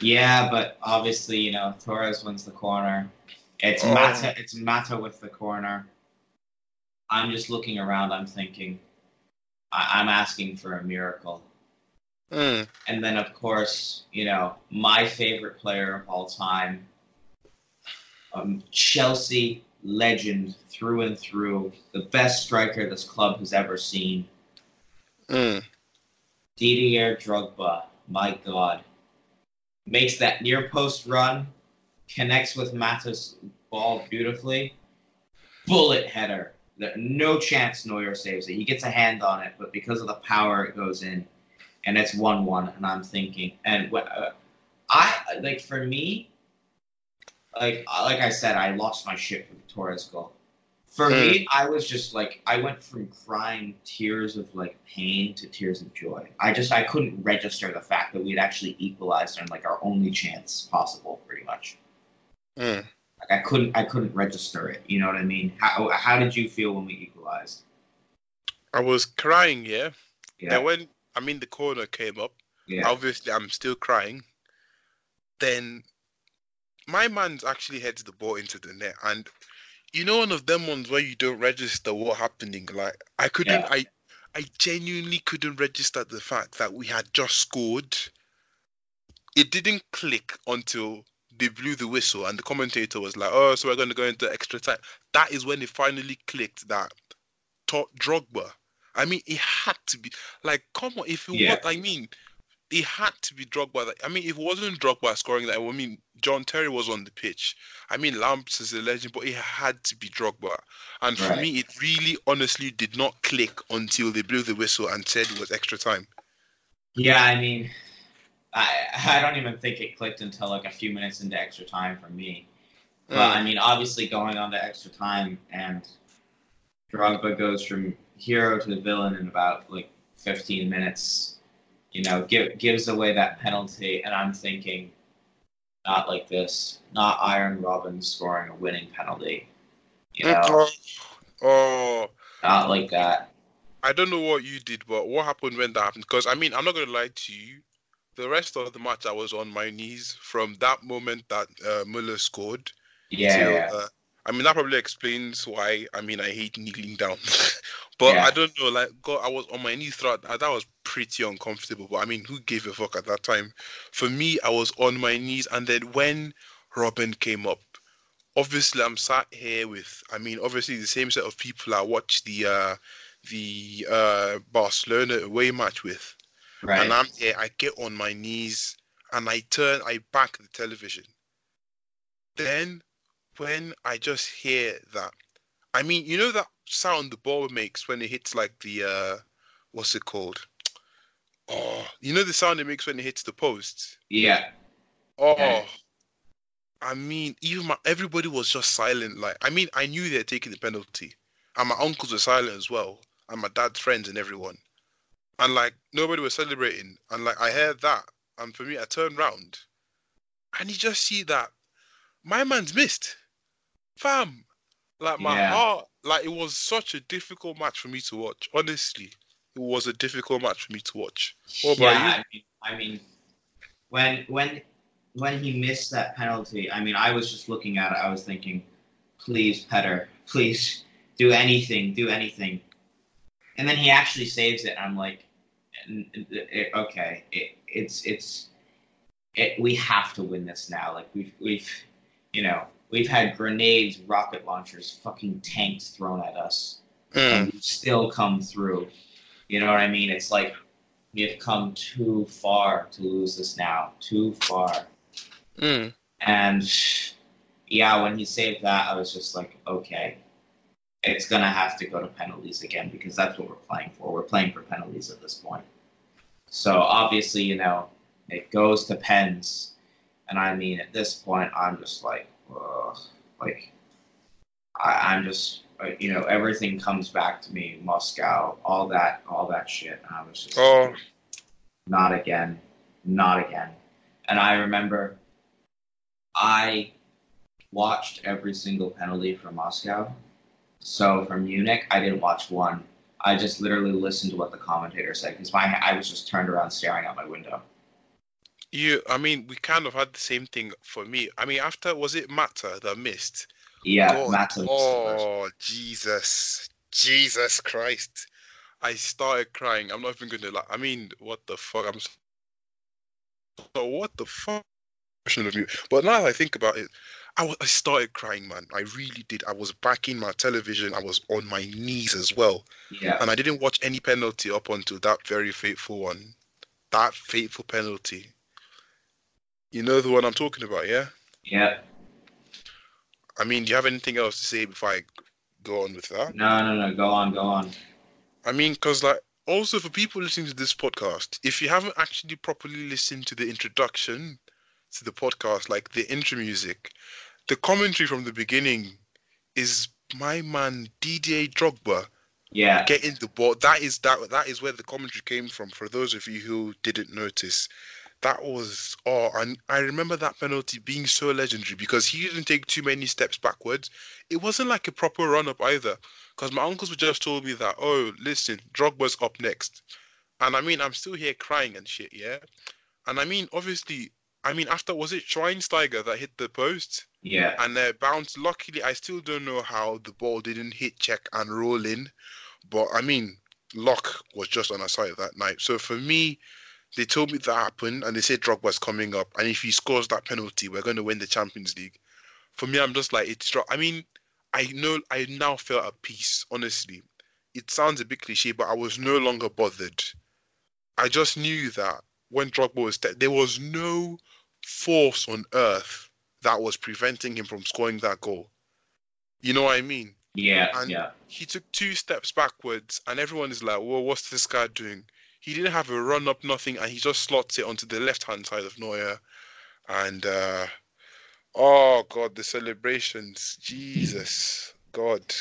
C: Yeah, but obviously, you know, Torres wins the corner. It's
B: Oh.
C: Mata. It's Mata with the corner. I'm just looking around. I'm thinking, I, I'm asking for a miracle.
B: Mm.
C: And then, of course, you know, my favorite player of all time, um, Chelsea legend through and through, the best striker this club has ever seen,
B: Mm.
C: Didier Drogba. My God, makes that near post run, connects with Mata's ball beautifully, bullet header. No chance Neuer saves it. He gets a hand on it, but because of the power, it goes in, and it's one-one. And I'm thinking, and uh, I like for me, like like I said, I lost my shit with Torres goal. For me, I was just like I went from crying tears of like pain to tears of joy. I just I couldn't register the fact that we'd actually equalized on like our only chance possible, pretty much.
B: Mm.
C: Like I couldn't I couldn't register it. You know what I mean? How how did you feel when we equalized?
B: I was crying, yeah.
C: Yeah,
B: Then when I mean the corner came up,
C: yeah,
B: obviously I'm still crying. Then my man's actually heads the ball into the net, and you know one of them ones where you don't register what happening. Like I couldn't,
C: Yeah.
B: I, I genuinely couldn't register the fact that we had just scored. It didn't click until they blew the whistle, and the commentator was like, "Oh, so we're going to go into extra time." That is when it finally clicked that top Drogba. I mean, it had to be like, come on, if it
C: Yeah.
B: was, I mean, it had to be Drogba. That, I mean, if it wasn't Drogba scoring that, I mean, John Terry was on the pitch. I mean, Lamps is a legend, but it had to be Drogba. And for
C: Right.
B: me, it really, honestly, did not click until they blew the whistle and said it was extra time.
C: yeah. I mean, I I don't even think it clicked until like a few minutes into extra time for me. But I
B: Mm.
C: mean, obviously going on to extra time and Drogba goes from hero to villain in about like 15 minutes. You know, give, gives away that penalty, and I'm thinking, not like this, not Arjen Robben scoring a winning penalty. You know,
B: Oh, oh,
C: not like that.
B: I don't know what you did, but what happened when that happened? Because I mean, I'm not gonna lie to you. The rest of the match, I was on my knees from that moment that uh, Muller scored.
C: Yeah,
B: till,
C: yeah.
B: uh, I mean, that probably explains why. I mean, I hate kneeling down. but
C: Yeah.
B: I don't know. Like, God, I was on my knees throughout. uh, That was pretty uncomfortable. But I mean, who gave a fuck at that time? For me, I was on my knees, and then when Robben came up, obviously I'm sat here with. I mean, obviously the same set of people I watched the uh, the uh, Barcelona away match with.
C: right.
B: And I'm here, I get on my knees and I turn, I back the television. Then, when I just hear that, I mean, you know that sound the ball makes when it hits like the, uh, what's it called? Oh, you know the sound it makes when it hits the post?
C: yeah,
B: Oh,
C: Yeah.
B: I mean, even my, everybody was just silent. Like, I mean, I knew they had taking the penalty. and my uncles were silent as well, and my dad's friends and everyone, and like nobody was celebrating, and like I heard that, and for me, I turned round, and you just see that my man's missed, fam. Like my
C: Yeah.
B: heart, like it was such a difficult match for me to watch. Honestly, it was a difficult match for me to watch. What about
C: yeah, I mean, I mean, when when when he missed that penalty, I mean, I was just looking at it. I was thinking, please, Petr, please do anything, do anything. And then he actually saves it. I'm like, n- n- it, okay, it, it's it's it, we have to win this now. Like we've we've you know we've had grenades, rocket launchers, fucking tanks thrown at us
B: Mm,
C: and we've still come through. You know what I mean? It's like we've come too far to lose this now. Too far.
B: mm,
C: And yeah, when he saved that, I was just like, okay, it's gonna have to go to penalties again because that's what we're playing for. We're playing for penalties at this point. So obviously, you know, it goes to pens, and I mean, at this point, I'm just like, ugh, like, I, I'm just, uh, you know, everything comes back to me, Moscow, all that, all that shit. And I was just,
B: Oh.
C: not again, not again. And I remember I watched every single penalty from Moscow. So from Munich, I didn't watch one. I just literally listened to what the commentator said because my I was just turned around staring out my window.
B: You, I mean, we kind of had the same thing for me. I mean, after was it Mata that missed?
C: Yeah,
B: God.
C: Matson.
B: Oh, Jesus, Jesus Christ! I started crying. I'm not even gonna like. I mean, what the fuck? I'm. So, so what the fuck? Of you. But now that I think about it, I I started crying, man. I really did. I was backing my television. I was on my knees as well,
C: Yeah,
B: and I didn't watch any penalty up until that very fateful one. That fateful penalty. You know the one I'm talking about, yeah?
C: yeah.
B: I mean, do you have anything else to say before I go on with that?
C: No, no, no. Go on, go on.
B: I mean, because like also for people listening to this podcast, if you haven't actually properly listened to the introduction to the podcast, like the intro music, the commentary from the beginning is my man DJ Drogba
C: Yeah,
B: getting the ball. That is that that is where the commentary came from. For those of you who didn't notice, that was oh, and I remember that penalty being so legendary because he didn't take too many steps backwards. It wasn't like a proper run up either, because my uncles would just told me that oh, listen, Drogba's up next, and I mean I'm still here crying and shit, yeah, and I mean obviously. I mean, after was it Schweinsteiger that hit the post?
C: yeah,
B: and uh, bounced. Luckily, I still don't know how the ball didn't hit Cech and roll in, but I mean, luck was just on our side that night. So for me, they told me that happened, and they said Drogba's coming up, and if he scores that penalty, we're going to win the Champions League. For me, I'm just like it's. I mean, I know I now felt at peace. Honestly, it sounds a bit cliche, but I was no longer bothered. I just knew that when Drogba was there, there was no force on earth that was preventing him from scoring that goal. You know what I mean?
C: yeah,
B: And-
C: yeah.
B: He took two steps backwards, and everyone is like, "Well, what's this guy doing?" He didn't have a run up, nothing, and he just slots it onto the left hand side of Neuer. And uh, oh god, the celebrations, Jesus, God.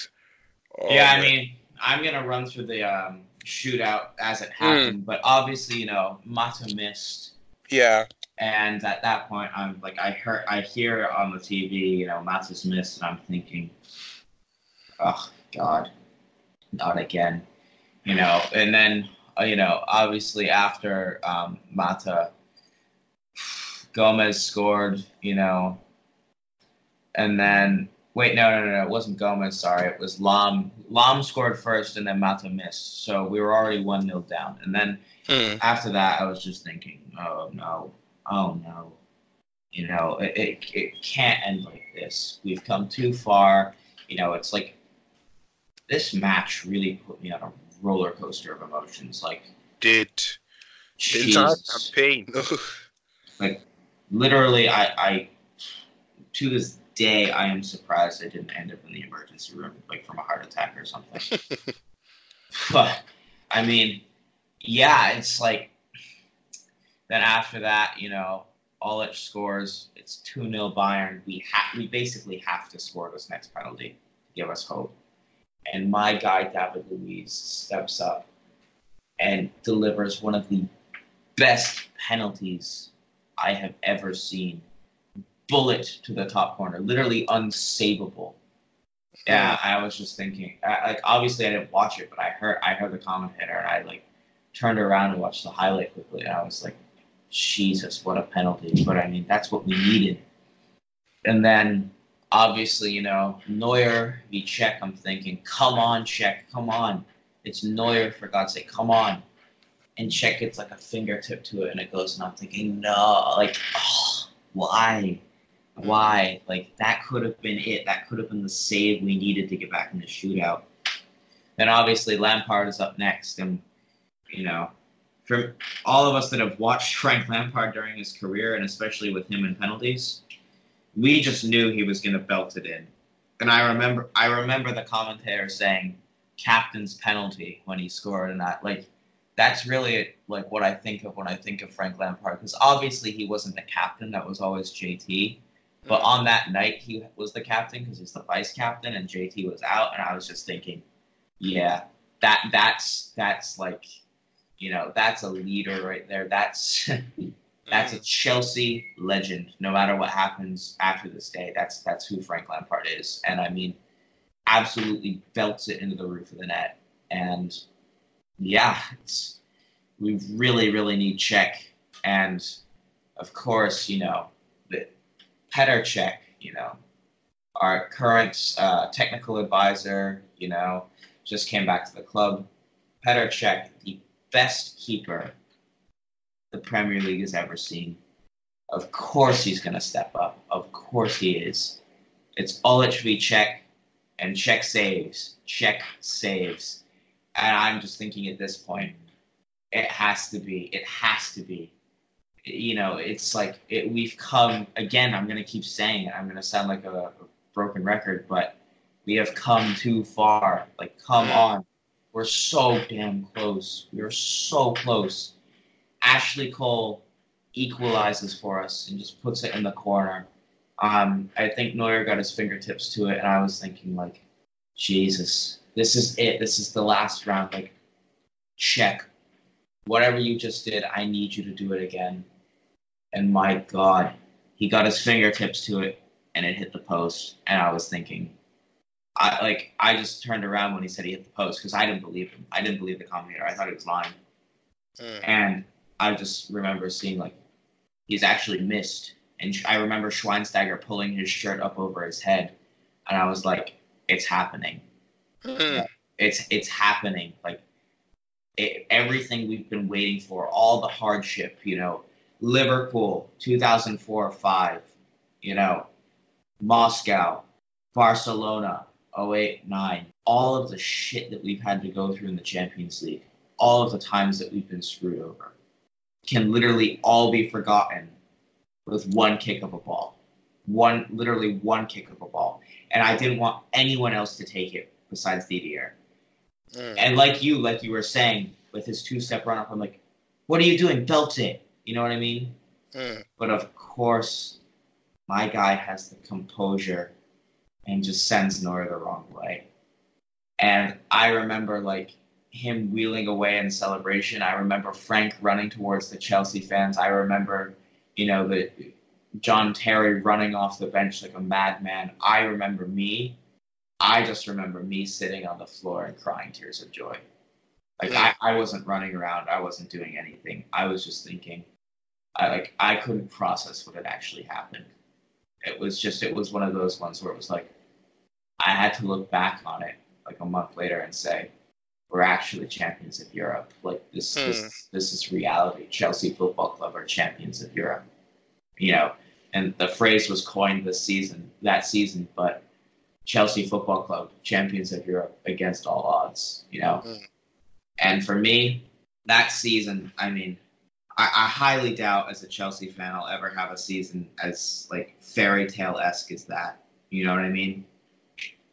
B: Oh,
C: yeah, I
B: man.
C: mean, I'm gonna run through the um, shootout as it happened, but obviously, you know, Mata missed,
B: yeah,
C: and at that point, I'm like, I heard, I hear on the TV, you know, Mata's missed, and I'm thinking, oh God, not again, you know. And then, you know, obviously after um, Mata, Gomez scored, you know, and then wait, no, no, no, no, it wasn't Gomez. Sorry, it was Lahm. Lahm scored first, and then Mata missed. So we were already one 0 down. And then
B: Hmm.
C: after that, I was just thinking, oh no, oh no, you know, it, it, it can't end like this. We've come too far. You know, it's like this match really put me on a roller coaster of emotions. Like,
B: did the entire campaign.
C: literally I, I to this day I am surprised I didn't end up in the emergency room like from a heart attack or something. but I mean, yeah, it's like then after that, you know, all it scores, it's two 0 Bayern. We have we basically have to score this next penalty to give us hope. And my guy David Luiz steps up and delivers one of the best penalties I have ever seen. Bullet to the top corner, literally unsavable. Yeah, I was just thinking, I, like obviously I didn't watch it, but I heard I heard the commentator and I like turned around and watched the highlight quickly, and I was like, Jesus, what a penalty! But I mean, that's what we needed. And then obviously, you know, Neuer v Cech. I'm thinking, come on, Cech, come on. It's Neuer for God's sake, come on. And Cech gets like a fingertip to it, and it goes, and I'm thinking, no, like, oh, why? Why? Like that could have been it. That could have been the save we needed to get back in the shootout. Then obviously Lampard is up next, and you know, for all of us that have watched Frank Lampard during his career, and especially with him in penalties, we just knew he was going to belt it in. And I remember, I remember the commentator saying, "Captain's penalty" when he scored, and that like that's really like what I think of when I think of Frank Lampard, because obviously he wasn't the captain; that was always JT. But on that night, he was the captain because he's the vice captain, and JT was out. And I was just thinking, yeah, that that's that's like, you know, that's a leader right there. That's that's a Chelsea legend. No matter what happens after this day, that's that's who Frank Lampard is. And I mean, absolutely belts it into the roof of the net. And yeah, we really really need Cech. And of course, you know, the Petr Cech, you know, our current uh, technical advisor, you know, just came back to the club. Petr Cech, the best keeper the Premier League has ever seen. Of course he's going to step up. Of course he is. It's Olic v Cech and Cech saves. Cech saves. And I'm just thinking at this point, it has to be. It has to be you know, it's like it, we've come again. I'm going to keep saying it. I'm going to sound like a, a, broken record, but we have come too far. Like, come on, we're so damn close. We are so close. Ashley Cole equalizes for us and just puts it in the corner. Um, I think Neuer got his fingertips to it, and I was thinking like, Jesus, this is it. This is the last round. Like, Cech. Whatever you just did, I need you to do it again and my God, he got his fingertips to it and it hit the post. And I was thinking, I like I just turned around when he said he hit the post because I didn't believe him. I didn't believe the commentator. I thought he was lying. Mm. And I just remember seeing like he's actually missed. And I remember Schweinsteiger pulling his shirt up over his head, and I was like, "It's happening. Mm. It's it's happening. Like it, everything we've been waiting for, all the hardship, you know, Liverpool, 2004 5, you know, Moscow, Barcelona, 08 9, all of the shit that we've had to go through in the Champions League, all of the times that we've been screwed over, can literally all be forgotten with one kick of a ball. One, literally one kick of a ball. And I didn't want anyone else to take it besides Didier. Mm. And like you, like you were saying, with his two step run up, I'm like, what are you doing? Belt it. You know what I mean? Mm. But of course, my guy has the composure and just sends Neuer the wrong way. And I remember like him wheeling away in celebration. I remember Frank running towards the Chelsea fans. I remember, you know, the John Terry running off the bench like a madman. I remember me. I just remember me sitting on the floor and crying tears of joy. Like I, I wasn't running around. I wasn't doing anything. I was just thinking, I like I couldn't process what had actually happened. It was just it was one of those ones where it was like I had to look back on it like a month later and say, we're actually champions of Europe. Like this hmm. this this is reality. Chelsea Football Club are champions of Europe. You know, and the phrase was coined this season, that season, but Chelsea Football Club, champions of Europe against all odds, you know. Hmm. And for me, that season, I mean, I, I highly doubt as a Chelsea fan I'll ever have a season as like fairy tale esque as that. You know what I mean?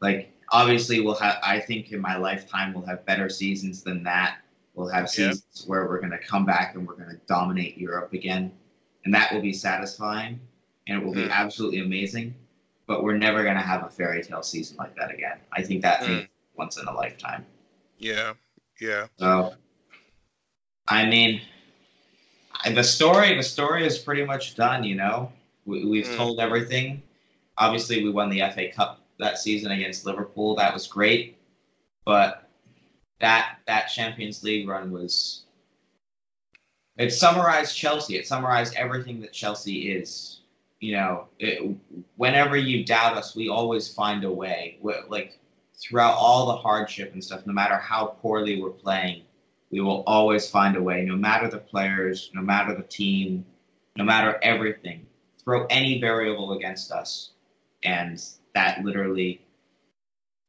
C: Like obviously we'll have I think in my lifetime we'll have better seasons than that. We'll have seasons yeah. where we're gonna come back and we're gonna dominate Europe again. And that will be satisfying and it will mm. be absolutely amazing. But we're never gonna have a fairy tale season like that again. I think that mm. thing once in a lifetime.
B: Yeah, yeah.
C: So, I mean, the story the story is pretty much done. You know, we, we've
B: Mm.
C: told everything. Obviously, we won the FA Cup that season against Liverpool. That was great, but that that Champions League run was. It summarized Chelsea. It summarized everything that Chelsea is. You know, it, whenever you doubt us, we always find a way. we like throughout all the hardship and stuff, no matter how poorly we're playing, we will always find a way, no matter the players, no matter the team, no matter everything. Throw any variable against us. And that literally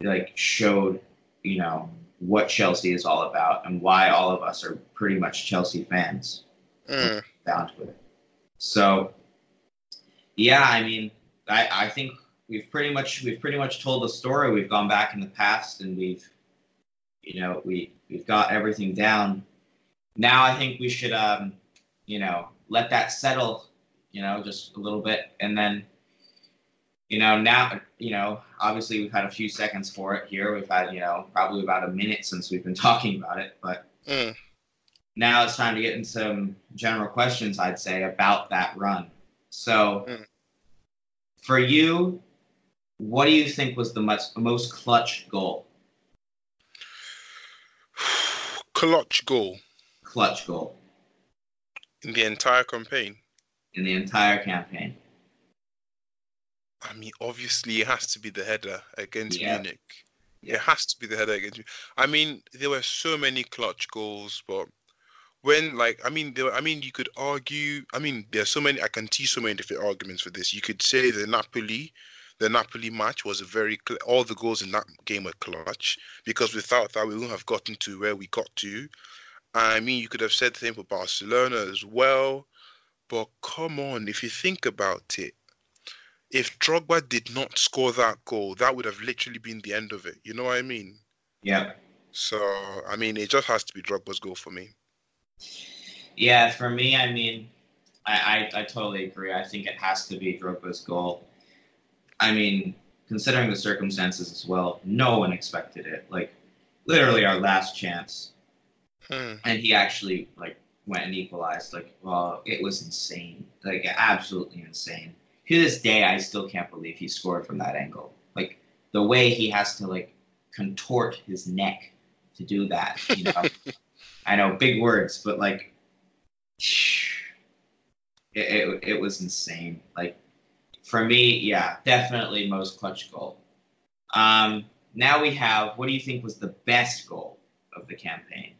C: like showed, you know, what Chelsea is all about and why all of us are pretty much Chelsea fans
B: Mm.
C: down to it. So yeah, I mean, I, I think we've pretty much we've pretty much told the story. We've gone back in the past and we've you know, we we've got everything down. Now I think we should um, you know, let that settle, you know, just a little bit and then you know, now you know, obviously we've had a few seconds for it here. We've had, you know, probably about a minute since we've been talking about it, but
B: Mm.
C: now it's time to get into some general questions, I'd say, about that run. So,
B: Mm.
C: for you, what do you think was the most, most clutch goal?
B: Clutch goal
C: Clutch goal
B: in the entire campaign.
C: in the entire campaign.
B: I mean, obviously, it has to be the header against
C: Yeah.
B: Munich.
C: Yeah.
B: It has to be the header against. Mu- I mean, there were so many clutch goals, but when, like, I mean, there. Were, I mean, you could argue. I mean, there's so many. I can see so many different arguments for this. You could say the Napoli, the Napoli match was a very. All the goals in that game were clutch because without that, we wouldn't have gotten to where we got to. I mean, you could have said the same for Barcelona as well. But come on, if you think about it, if Drogba did not score that goal, that would have literally been the end of it. You know what I mean?
C: Yeah.
B: So, I mean, it just has to be Drogba's goal for me.
C: Yeah, for me, I mean, I, I, I totally agree. I think it has to be Drogba's goal. I mean, considering the circumstances as well, no one expected it. Like, literally our last chance.
B: Hmm.
C: and he actually like went and equalized. Like, well, it was insane, like absolutely insane. To this day, I still can't believe he scored from that angle. Like the way he has to like contort his neck to do that. You know, I know big words, but like, it, it it was insane. Like for me, yeah, definitely most clutch goal. Um, now we have. What do you think was the best goal of the campaign?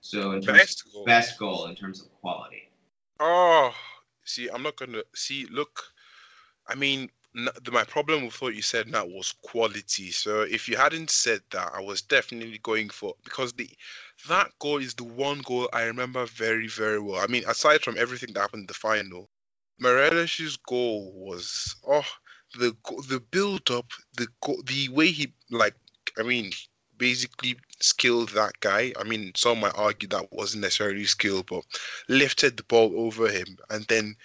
C: So in terms
B: Best goal.
C: best goal in terms of quality.
B: Oh, see, I'm not gonna see. Look, I mean, my problem with what you said now was quality. So if you hadn't said that, I was definitely going for because the that goal is the one goal I remember very, very well. I mean, aside from everything that happened in the final, Meireles's goal was oh the the build up, the the way he like. I mean, basically skilled that guy. I mean, some might argue that wasn't necessarily skill, but lifted the ball over him, and then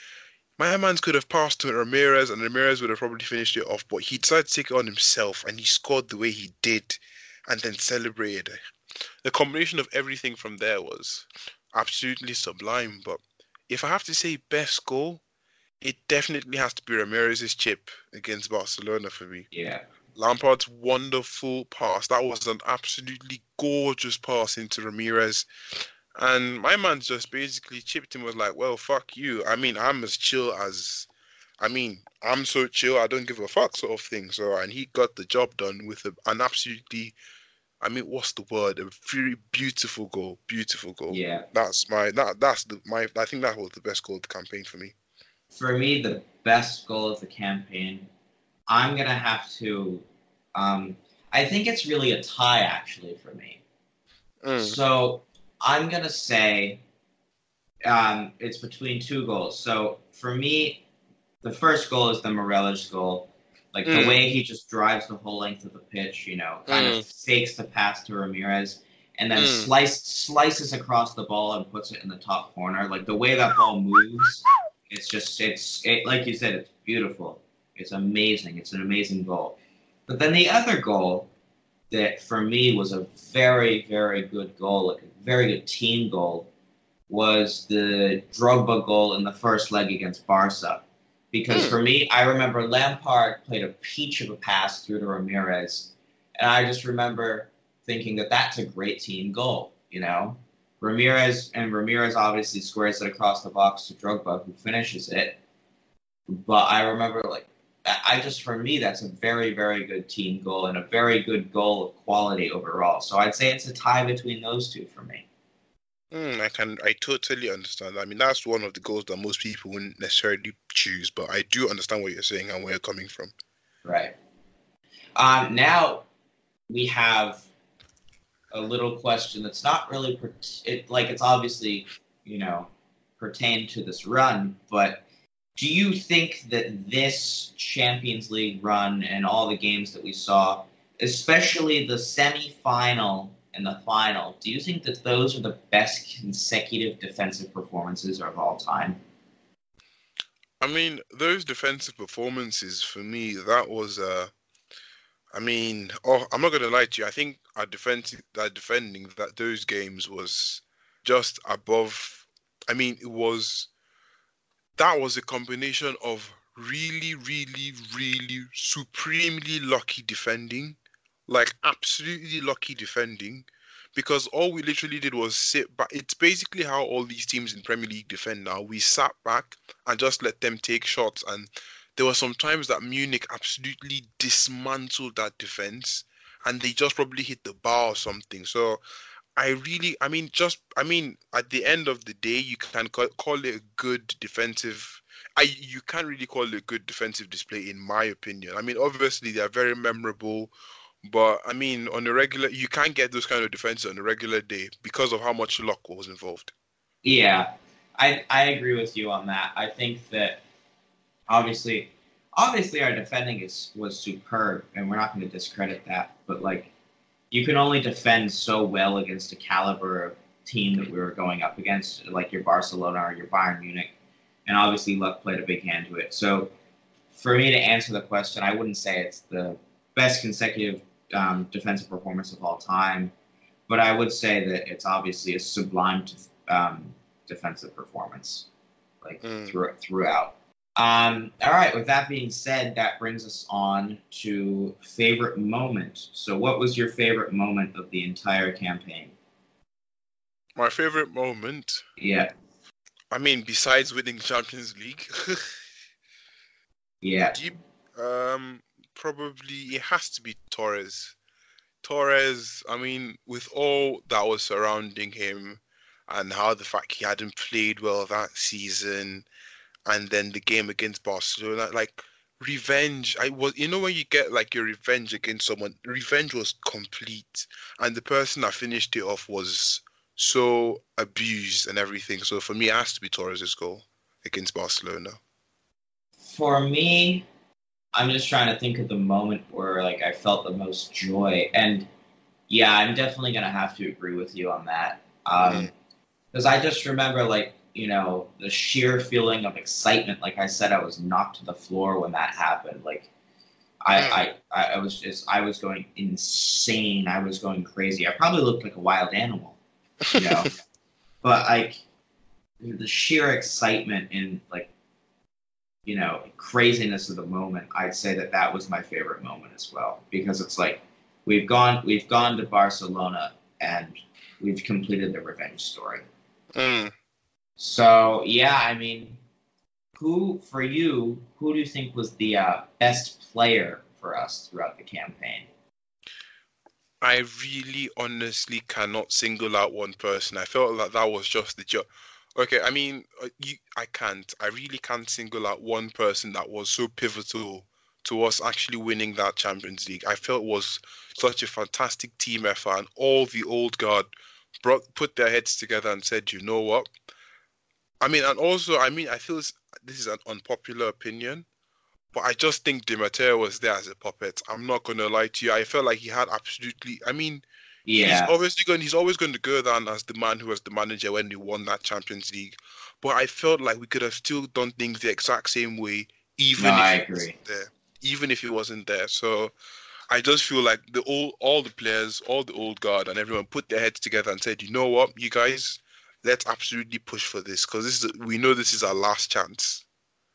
B: my man could have passed to Ramires, and Ramires would have probably finished it off. But he decided to take it on himself, and he scored the way he did, and then celebrated. The combination of everything from there was absolutely sublime. But if I have to say best goal, it definitely has to be Ramires's chip against Barcelona for me.
C: Yeah.
B: Lampard's wonderful pass. That was an absolutely gorgeous pass into Ramires. And my man just basically chipped him was like, Well, fuck you. I mean, I'm as chill as I mean, I'm so chill I don't give a fuck sort of thing. So and he got the job done with a, an absolutely I mean, what's the word? A very beautiful goal. Beautiful goal.
C: Yeah.
B: That's my that that's the my I think that was the best goal of the campaign for me.
C: For me, the best goal of the campaign, I'm gonna have to. Um, I think it's really a tie, actually, for me.
B: Mm.
C: So I'm gonna say um, it's between two goals. So for me, the first goal is the Meireles goal. Like the
B: Mm.
C: way he just drives the whole length of the pitch, you know, kind
B: Mm.
C: of fakes the pass to Ramires and then
B: Mm.
C: slice, slices across the ball and puts it in the top corner. Like the way that ball moves, it's just it's it, like you said, it's beautiful. It's amazing. It's an amazing goal. But then the other goal that for me was a very, very good goal, like a very good team goal, was the Drogba goal in the first leg against Barca. Because
B: Hmm.
C: for me, I remember Lampard played a peach of a pass through to Ramires, and I just remember thinking that that's a great team goal. You know, Ramires and Ramires obviously squares it across the box to Drogba, who finishes it. But I remember like I just for me that's a very very good team goal and a very good goal of quality overall. So I'd say it's a tie between those two for me.
B: Mm, I can, I totally understand. I mean, that's one of the goals that most people wouldn't necessarily choose, but I do understand what you're saying and where you're coming from.
C: Right. Um, now we have a little question that's not really per- it, like it's obviously you know pertained to this run, but do you think that this Champions League run and all the games that we saw, especially the semi-final and the final, do you think that those are the best consecutive defensive performances of all time?
B: I mean, those defensive performances for me, that was uh I mean, oh, I'm not gonna lie to you. I think our defensive, our defending that those games was just above. I mean, it was that was a combination of really, really, really supremely lucky defending, like absolutely lucky defending, because all we literally did was sit back. It's basically how all these teams in Premier League defend now. We sat back and just let them take shots and there were some times that Munich absolutely dismantled that defense and they just probably hit the bar or something. So I really, I mean, just, I mean, at the end of the day, you can call, it a good defensive. I you can't really call it a good defensive display, in my opinion. I mean, obviously they are very memorable, but I mean, on a regular, you can't get those kind of defenses on a regular day because of how much luck was involved.
C: Yeah, I I agree with you on that. I think that obviously obviously our defending is was superb and we're not going to discredit that, but like you can only defend so well against a caliber of team that we were going up against, like your Barcelona or your Bayern Munich. And obviously luck played a big hand to it. So for me to answer the question, I wouldn't say it's the best consecutive um, defensive performance of all time, but I would say that it's obviously a sublime um, defensive performance, like
B: Mm.
C: through, throughout. Um, all right. With that being said, that brings us on to favorite moment. So, what was your favorite moment of the entire campaign?
B: My favorite moment,
C: Yeah,
B: I mean, besides winning Champions League.
C: yeah,
B: um, probably it has to be Torres. Torres, I mean, with all that was surrounding him and how the fact he hadn't played well that season, and then the game against Barcelona, like revenge. I was, you know, when you get like your revenge against someone, revenge was complete, and the person that finished it off was so abused and everything. So for me, it has to be Torres' goal against Barcelona.
C: For me, I'm just trying to think of the moment where like I felt the most joy, and yeah, I'm definitely gonna have to agree with you on that. Um, because I just remember like you know the sheer feeling of excitement. Like I said, I was knocked to the floor when that happened. Like I, I, I was just I was going insane. I was going crazy. I probably looked like a wild animal, you know. but like the sheer excitement and like you know craziness of the moment i'd say that that was my favorite moment as well because it's like we've gone we've gone to barcelona and we've completed the revenge story
B: Mm.
C: So yeah i mean who for you who do you think was the uh, best player for us throughout the campaign
B: I really honestly cannot single out one person. I felt like that was just the job. Okay, I mean, uh, you, I can't. I really can't single out one person that was so pivotal to us actually winning that Champions League. I felt was such a fantastic team effort, and all the old guard brought put their heads together and said, "You know what?" I mean, and also, I mean, I feel this, this is an unpopular opinion, but I just think Di Matteo was there as a puppet. I'm not gonna lie to you. I felt like he had absolutely. I mean,
C: yeah
B: he's obviously going. He's always going to go down as the man who was the manager when they won that Champions League. But I felt like we could have still done things the exact same way, even
C: No,
B: if
C: I
B: he
C: agree.
B: wasn't there. Even if he wasn't there. So, I just feel like the all all the players, all the old guard, and everyone put their heads together and said, you know what, you guys, let's absolutely push for this because this is we know this is our last chance.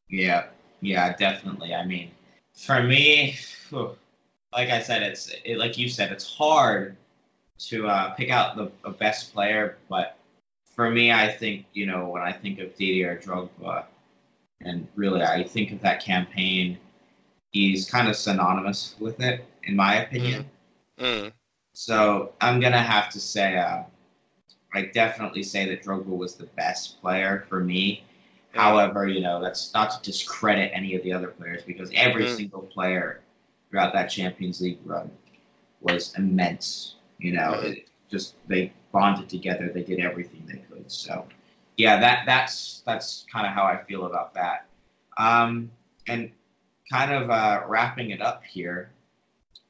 C: Yeah, yeah, definitely. I mean, for me, like I said, it's it, like you said, it's hard to uh, pick out the, the best player, but for me, I think you know when I think of Didier Drogba, and really I think of that campaign, he's kind of synonymous with it, in my opinion.
B: Mm.
C: So I'm gonna have to say, uh, I definitely say that Drogba was the best player for me. However, you know that's not to discredit any of the other players because every
B: Mm.
C: single player throughout that Champions League run was immense. You know, it just they bonded together. They did everything they could. So, yeah, that that's that's kind of how I feel about that. Um, and kind of uh, wrapping it up here,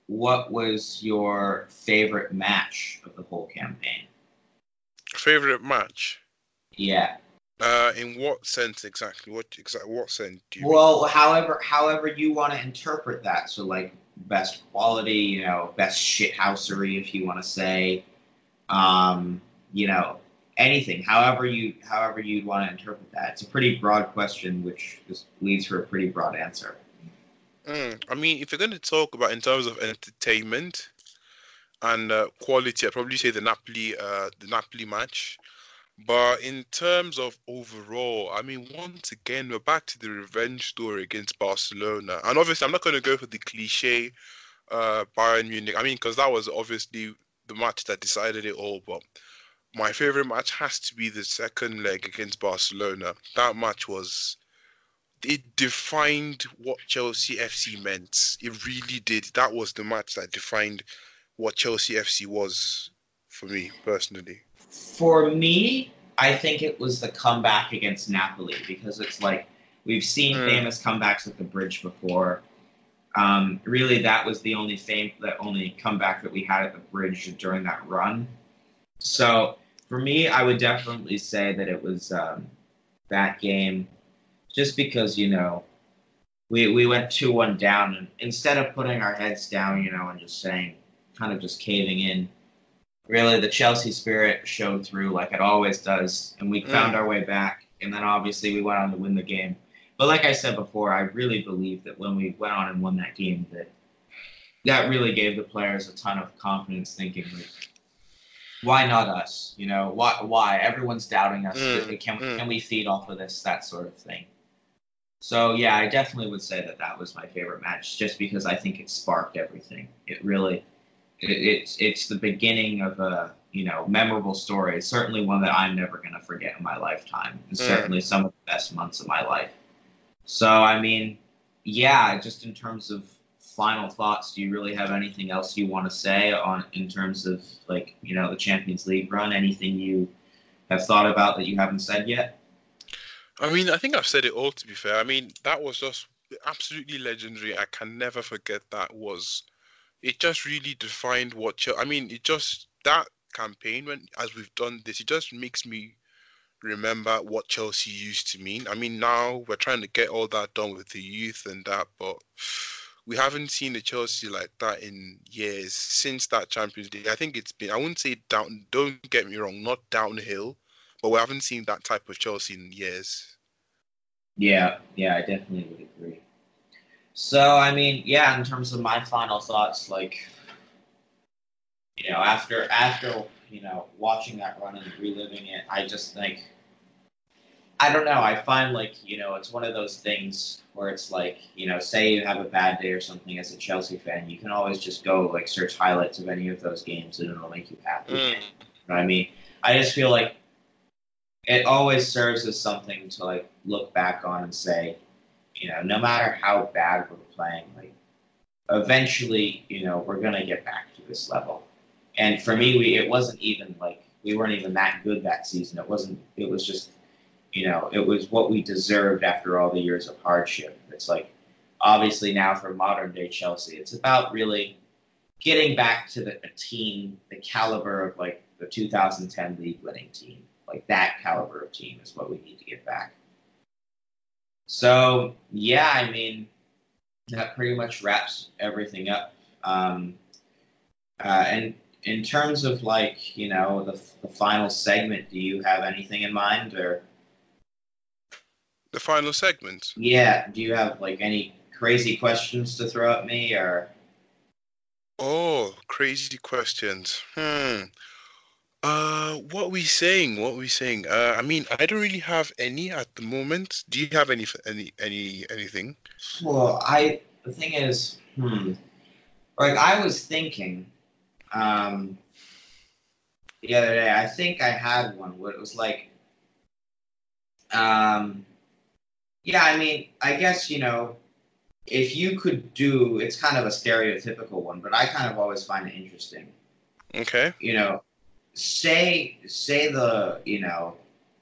C: what was your favorite match of the whole campaign?
B: Favorite match?
C: Yeah.
B: Uh, in what sense exactly? What exactly? What sense do you?
C: Well, however, however you want to interpret that. So, like best quality, you know, best shithousery, if you want to say, um, you know, anything. However you, however you'd want to interpret that. It's a pretty broad question, which just leads for a pretty broad answer.
B: Mm, I mean, if you're going to talk about in terms of entertainment and uh, quality, I'd probably say the Napoli, uh, the Napoli match. But in terms of overall, I mean, once again, we're back to the revenge story against Barcelona. And obviously, I'm not going to go for the cliche uh, Bayern Munich. I mean, because that was obviously the match that decided it all. But my favorite match has to be the second leg against Barcelona. That match was it defined what Chelsea FC meant. It really did. That was the match that defined what Chelsea FC was for me personally.
C: For me, I think it was the comeback against Napoli because it's like we've seen
B: Mm.
C: famous comebacks at the bridge before. Um, really, that was the only fame, the only comeback that we had at the bridge during that run. So for me, I would definitely say that it was um, that game, just because you know we we went two one down, and instead of putting our heads down, you know, and just saying, kind of just caving in, really the Chelsea spirit showed through like it always does, and we
B: Mm.
C: found our way back. And then obviously we went on to win the game. But like I said before, I really believe that when we went on and won that game, that that really gave the players a ton of confidence, thinking like, why not us? You know, why? Why everyone's doubting us?
B: Mm,
C: can
B: mm.
C: can we feed off of this? That sort of thing. So yeah, I definitely would say that that was my favorite match, just because I think it sparked everything. It really, it's it's the beginning of a you know memorable story. It's certainly one that I'm never gonna forget in my lifetime, and
B: Mm.
C: certainly some of the best months of my life. So I mean, yeah, just in terms of final thoughts, do you really have anything else you want to say on in terms of like you know the Champions League run? Anything you have thought about that you haven't said yet?
B: I mean, I think I've said it all to be fair. I mean, that was just absolutely legendary. I can never forget that was it just really defined what Chel- I mean, it just that campaign when as we've done this, it just makes me remember what Chelsea used to mean. I mean, now we're trying to get all that done with the youth and that, but we haven't seen a Chelsea like that in years since that Champions League. I think it's been I wouldn't say down don't get me wrong, not downhill, but we haven't seen that type of Chelsea in years.
C: Yeah, yeah, I definitely would agree. So, I mean, yeah, in terms of my final thoughts, like, you know, after after you know watching that run and reliving it, I just think, I don't know. I find like you know it's one of those things where it's like you know, say you have a bad day or something as a Chelsea fan, you can always just go like search highlights of any of those games and it'll make you happy.
B: Mm.
C: You know what I mean? I just feel like it always serves as something to like look back on and say, you know, no matter how bad we're playing, like eventually, you know, we're gonna get back to this level. And for me, we it wasn't even like we weren't even that good that season. It wasn't. It was just, you know, it was what we deserved after all the years of hardship. It's like obviously now for modern day Chelsea, it's about really getting back to the team, the caliber of like the 2010 league winning team. Like that caliber of team is what we need to get back. So yeah, I mean that pretty much wraps everything up. Um, uh, and in terms of like you know the the final segment, do you have anything in mind or?
B: The final segment.
C: Yeah. Do you have like any crazy questions to throw at me or?
B: Oh, crazy questions. Hmm. Uh, what we saying? What we saying? Uh, I mean, I don't really have any at the moment. Do you have any, any, any, anything?
C: Well, I the thing is, hmm, like I was thinking, um, the other day. I think I had one where it was like, um, yeah. I mean, I guess you know, if you could do, it's kind of a stereotypical one, but I kind of always find it interesting.
B: Okay.
C: You know, say say the you know,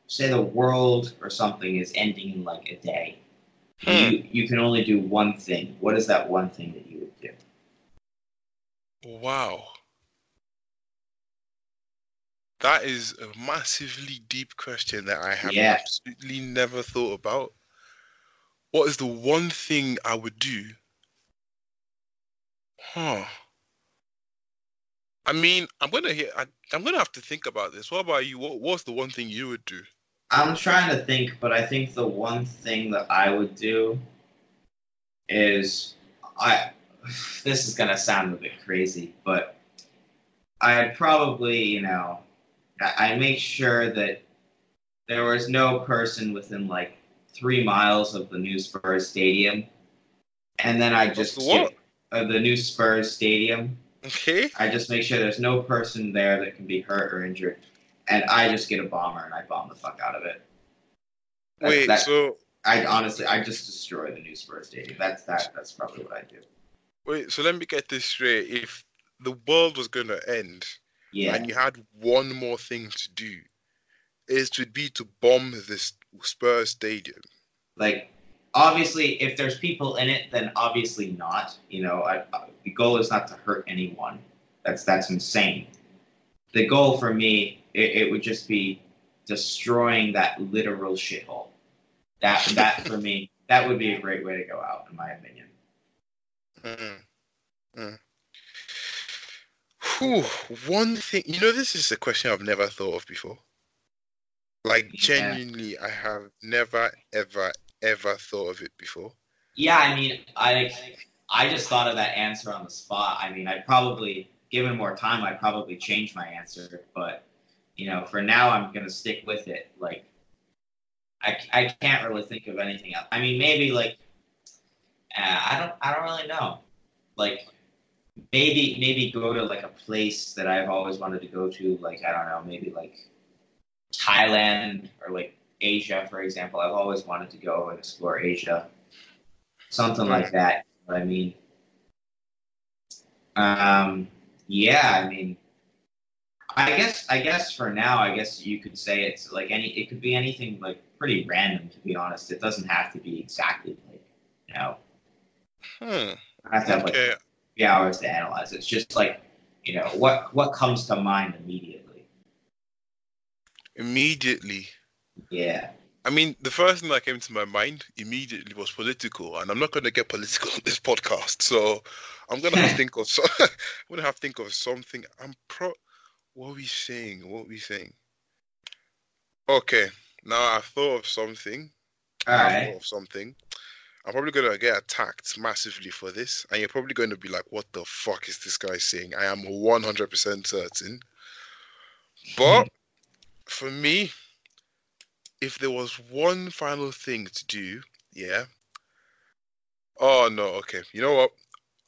C: say the world or something is ending in like a day.
B: Hmm.
C: You you can only do one thing. What is that one thing that you would do?
B: Wow. That is a massively deep question that I have
C: Yeah.
B: absolutely never thought about. What is the one thing I would do? Huh. I mean, I'm gonna hear. I, I'm gonna have to think about this. What about you? What What's the one thing you would do?
C: I'm trying to think, but I think the one thing that I would do is I. This is gonna sound a bit crazy, but I'd probably, you know, I I make sure that there was no person within like three miles of the new Spurs stadium, and then I just
B: the
C: get- uh, the new Spurs stadium.
B: Okay.
C: I just make sure there's no person there that can be hurt or injured, and I just get a bomber and I bomb the fuck out of it. That's-
B: Wait.
C: that-
B: So
C: I honestly, I just destroy the new Spurs stadium. That's that. That's probably what I do.
B: wait. So let me get this straight. If the world was gonna end
C: Yeah,
B: and you had one more thing to do, it would be to bomb this Spurs stadium.
C: like obviously, if there's people in it, then obviously not. You know, I, I, the goal is not to hurt anyone. That's that's insane. The goal for me, it, it would just be destroying that literal shithole. That that for me, that would be a great way to go out, in my opinion.
B: Mm. Mm. Whew, one thing, you know, this is a question I've never thought of before. Like,
C: Yeah.
B: genuinely, I have never, ever, ever thought of it before.
C: Yeah, I mean, I I just thought of that answer on the spot. I mean, I probably, given more time, I'd probably change my answer. But you know, for now, I'm gonna stick with it. Like, I, I can't really think of anything else. I mean, maybe like, uh, I don't I don't really know. Like, maybe maybe go to like a place that I've always wanted to go to. Like, I don't know, maybe like Thailand or like Asia, for example. I've always wanted to go and explore Asia something like that. You know I mean, um, yeah, I mean, I guess, I guess for now, I guess you could say it's like any, it could be anything like pretty random. To be honest, it doesn't have to be exactly like, you know,
B: Hmm.
C: I have to have like
B: Okay.
C: three hours to analyze. It's just like, you know, what what comes to mind immediately.
B: Immediately.
C: Yeah,
B: I mean, the first thing that came to my mind immediately was political, and I'm not going to get political on this podcast, so I'm going to have to think of so- I'm going to have to think of something. I'm pro. What are we saying? What are we saying? Okay, now I thought of something.
C: all
B: I thought of something. I'm probably going to get attacked massively for this, and you're probably going to be like, "What the fuck is this guy saying?" I am 100% certain. But hmm. for me, if there was one final thing to do, yeah. Oh no, okay. You know what?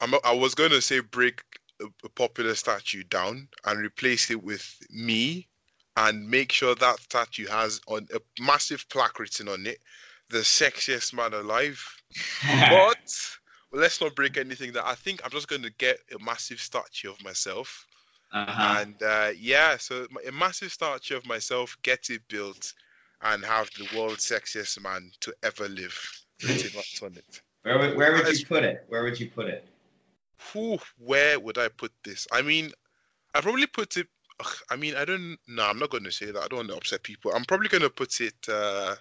B: I'm I was going to say break a, a popular statue down and replace it with me and make sure that statue has on a massive plaque written on it, the sexiest man alive. But well, let's not break anything that I think I'm just going to get a massive statue of myself.
C: uh-huh.
B: And uh, yeah, so a massive statue of myself, get it built, and have the world's sexiest man to ever live written on it.
C: where would where would you put it? Where would you put it?
B: Whew, where would I put this? I mean, I probably put it. ugh, I mean, I don't. No, I'm not going to say that. I don't want to upset people. I'm probably going to put it. Uh,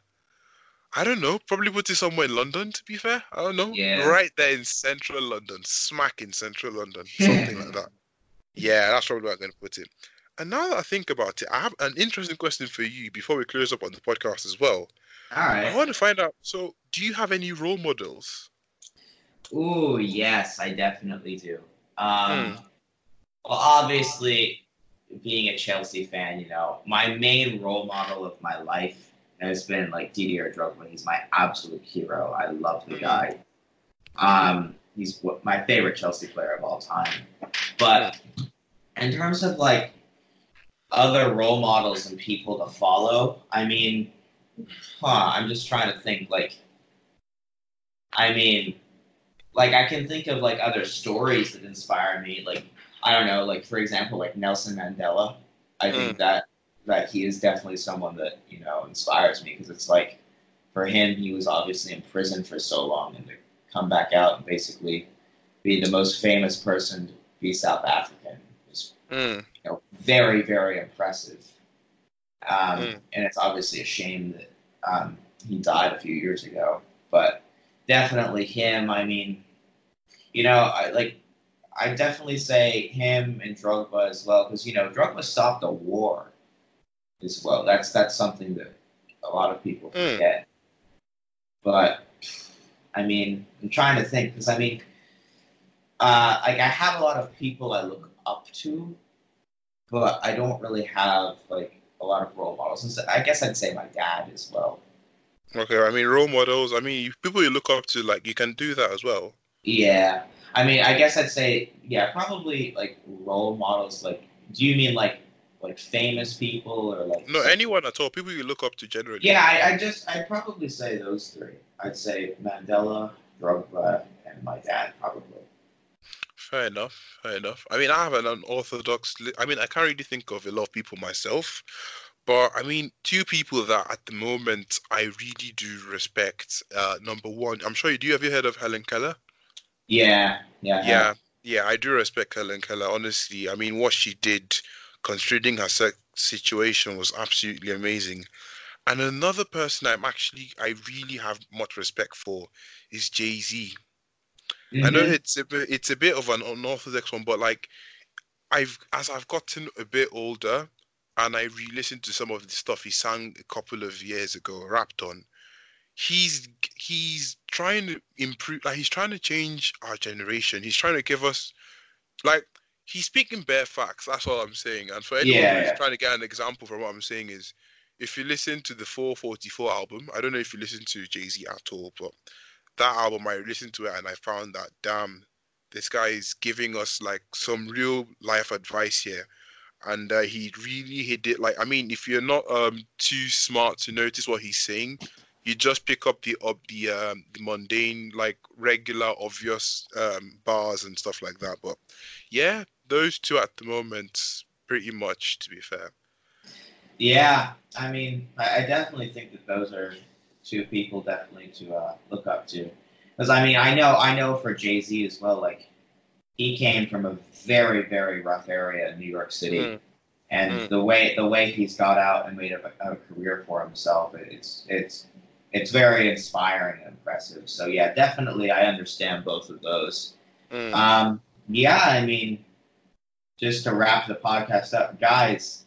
B: I don't know. Probably put it somewhere in London. To be fair, I don't know.
C: Yeah.
B: Right there in central London, smack in central London, something like that. Yeah, that's probably where I'm going to put it. And now that I think about it, I have an interesting question for you before we close up on the podcast as well.
C: All
B: I want to find out. So, do you have any role models?
C: Oh yes, I definitely do. Um,
B: Hmm.
C: Well, obviously, being a Chelsea fan, you know, my main role model of my life has been like Didier Drogba. He's my absolute hero. I love the
B: Mhm.
C: guy. Um, he's my favorite Chelsea player of all time. But in terms of like other role models and people to follow, I mean, huh, I'm just trying to think like, I mean, like I can think of like other stories that inspire me. Like I don't know, like for example, like Nelson Mandela. I think that that he is definitely someone that you know inspires me because it's like for him, he was obviously in prison for so long, and to come back out and basically be the most famous person to be South African is
B: Mm,
C: you know, very, very impressive. Um,
B: Mm.
C: And it's obviously a shame that um, he died a few years ago, but definitely him. I mean, you know, I like. I definitely say him and Drogba as well because you know Drogba stopped a war as well. That's that's something that a lot of people
B: Mm.
C: forget. But I mean, I'm trying to think because I mean, uh, like I have a lot of people I look up to, but I don't really have like a lot of role models. And so I guess I'd say my dad as well.
B: okay, I mean role models. I mean people you look up to, like you can do that as well.
C: Yeah, I mean, I guess I'd say yeah, probably like role models. Like, do you mean like like famous people or like
B: No, anyone at all. People you look up to generally.
C: Yeah, I, I just I'd probably say those three. I'd say Mandela, Drogba, and my dad probably.
B: Fair enough. Fair enough. I mean, I have an unorthodox. Li- I mean, I can't really think of a lot of people myself, but I mean, two people that at the moment I really do respect. Uh, number one, I'm sure you do. Have you heard of Helen Keller?
C: Yeah, yeah,
B: Yeah, yeah, I do respect Helen Keller. Honestly, I mean, what she did, considering her situation, was absolutely amazing. And another person I'm actually I really have much respect for is Jay Z. I know
C: Mhm.
B: it's a bit, it's a bit of an unorthodox one, but like I've as I've gotten a bit older and I re-listened to some of the stuff he sang a couple of years ago, rapped on. He's he's trying to improve, like he's trying to change our generation. He's trying to give us like he's speaking bare facts. That's all I'm saying. And for anyone
C: Yeah,
B: who's trying to get an example from what I'm saying is, if you listen to the 444 album, I don't know if you listen to Jay Z at all, but that album I listened to it and I found that damn, this guy is giving us like some real life advice here, and uh, he really hit it. Like I mean, if you're not um too smart to notice what he's saying, you just pick up the up the um the mundane like regular obvious um bars and stuff like that. But yeah, those two at the moment, pretty much to be fair.
C: Yeah, I mean, I, I definitely think that those are two people definitely to uh, look up to. Because I mean, I know, I know for Jay Z as well. Like, he came from a very, very rough area in New York City,
B: Mm.
C: and
B: Mm.
C: the way the way he's got out and made a, a career for himself, it's it's it's very inspiring and impressive. So yeah, definitely, I understand both of those.
B: Mm.
C: Um, yeah, I mean, just to wrap the podcast up, guys,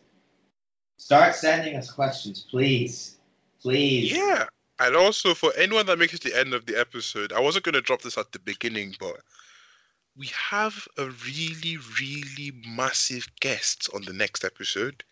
C: start sending us questions, please, please.
B: Yeah. And also for anyone that makes it to the end of the episode, I wasn't going to drop this at the beginning, but we have a really, really massive guest on the next episode.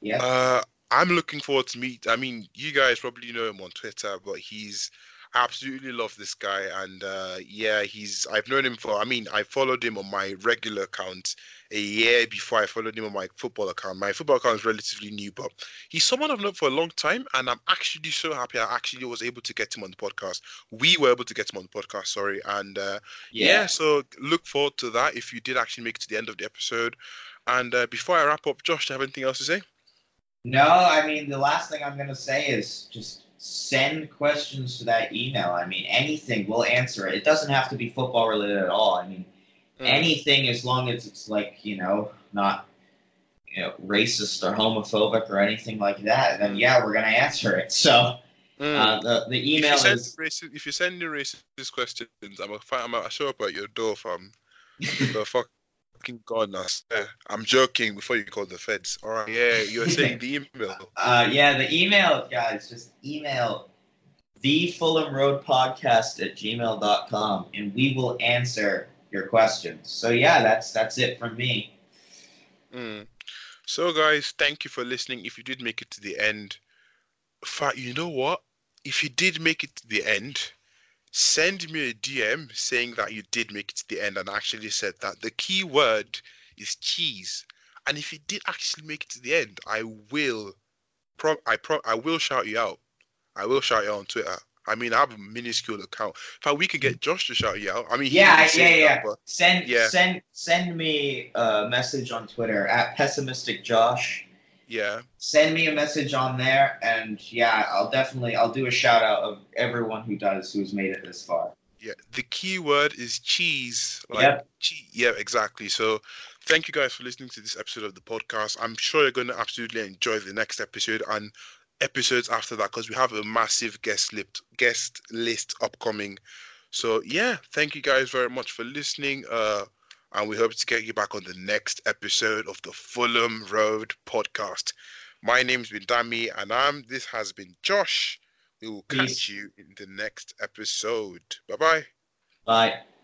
C: Yeah.
B: Uh, I'm looking forward to meet. I mean, you guys probably know him on Twitter, but he's absolutely love this guy, and uh, yeah, he's. I've known him for. I mean, I followed him on my regular account a year before I followed him on my football account. My football account is relatively new, but he's someone I've known for a long time, and I'm actually so happy I actually was able to get him on the podcast. We were able to get him on the podcast, sorry, and uh, yeah. so look forward to that if you did actually make it to the end of the episode. And uh, before I wrap up, Josh, do you have anything else to say?
C: No, I mean the last thing I'm gonna say is just send questions to that email. I mean anything, we'll answer it. It doesn't have to be football related at all. I mean
B: Mm.
C: anything as long as it's like you know not you know racist or homophobic or anything like that. Then yeah, we're gonna answer it. So
B: Mm.
C: Uh, the the
B: if,
C: email
B: you send
C: is
B: racist, if you send me racist questions, I'm gonna find, I'm gonna show up at your door, fam. the fucking god, I swear. I'm joking. Before you call the feds, all right? Yeah, you were saying the email.
C: uh, yeah the email guys just email the Fulham Road Podcast at gmail.com and we will answer your questions. So yeah, that's that's it from me.
B: Mm. So, guys, thank you for listening. If you did make it to the end, fa- you know what? If you did make it to the end, send me a DM saying that you did make it to the end and actually said that. The key word is cheese. And if you did actually make it to the end, I will, pro- I pro- I will shout you out. I will shout you out on Twitter. I mean, I have a minuscule account. In fact, we can get Josh to shout you out. I mean,
C: Yeah, yeah, yeah.
B: that,
C: Send
B: Yeah.
C: send send me a message on Twitter at pessimistic Josh.
B: Yeah.
C: Send me a message on there, and yeah, I'll definitely I'll do a shout out of everyone who does who's made it this far.
B: Yeah, the key word is cheese. Like,
C: Yep.
B: che- yeah, exactly. So, thank you guys for listening to this episode of the podcast. I'm sure you're going to absolutely enjoy the next episode and episodes after that because we have a massive guest list guest list upcoming. So, yeah, thank you guys very much for listening. Uh, and we hope to get you back on the next episode of the Fulham Road podcast. My name's been Dami, and I'm. This has been Josh. We will
C: Peace.
B: catch you in the next episode. Bye bye.
C: Bye.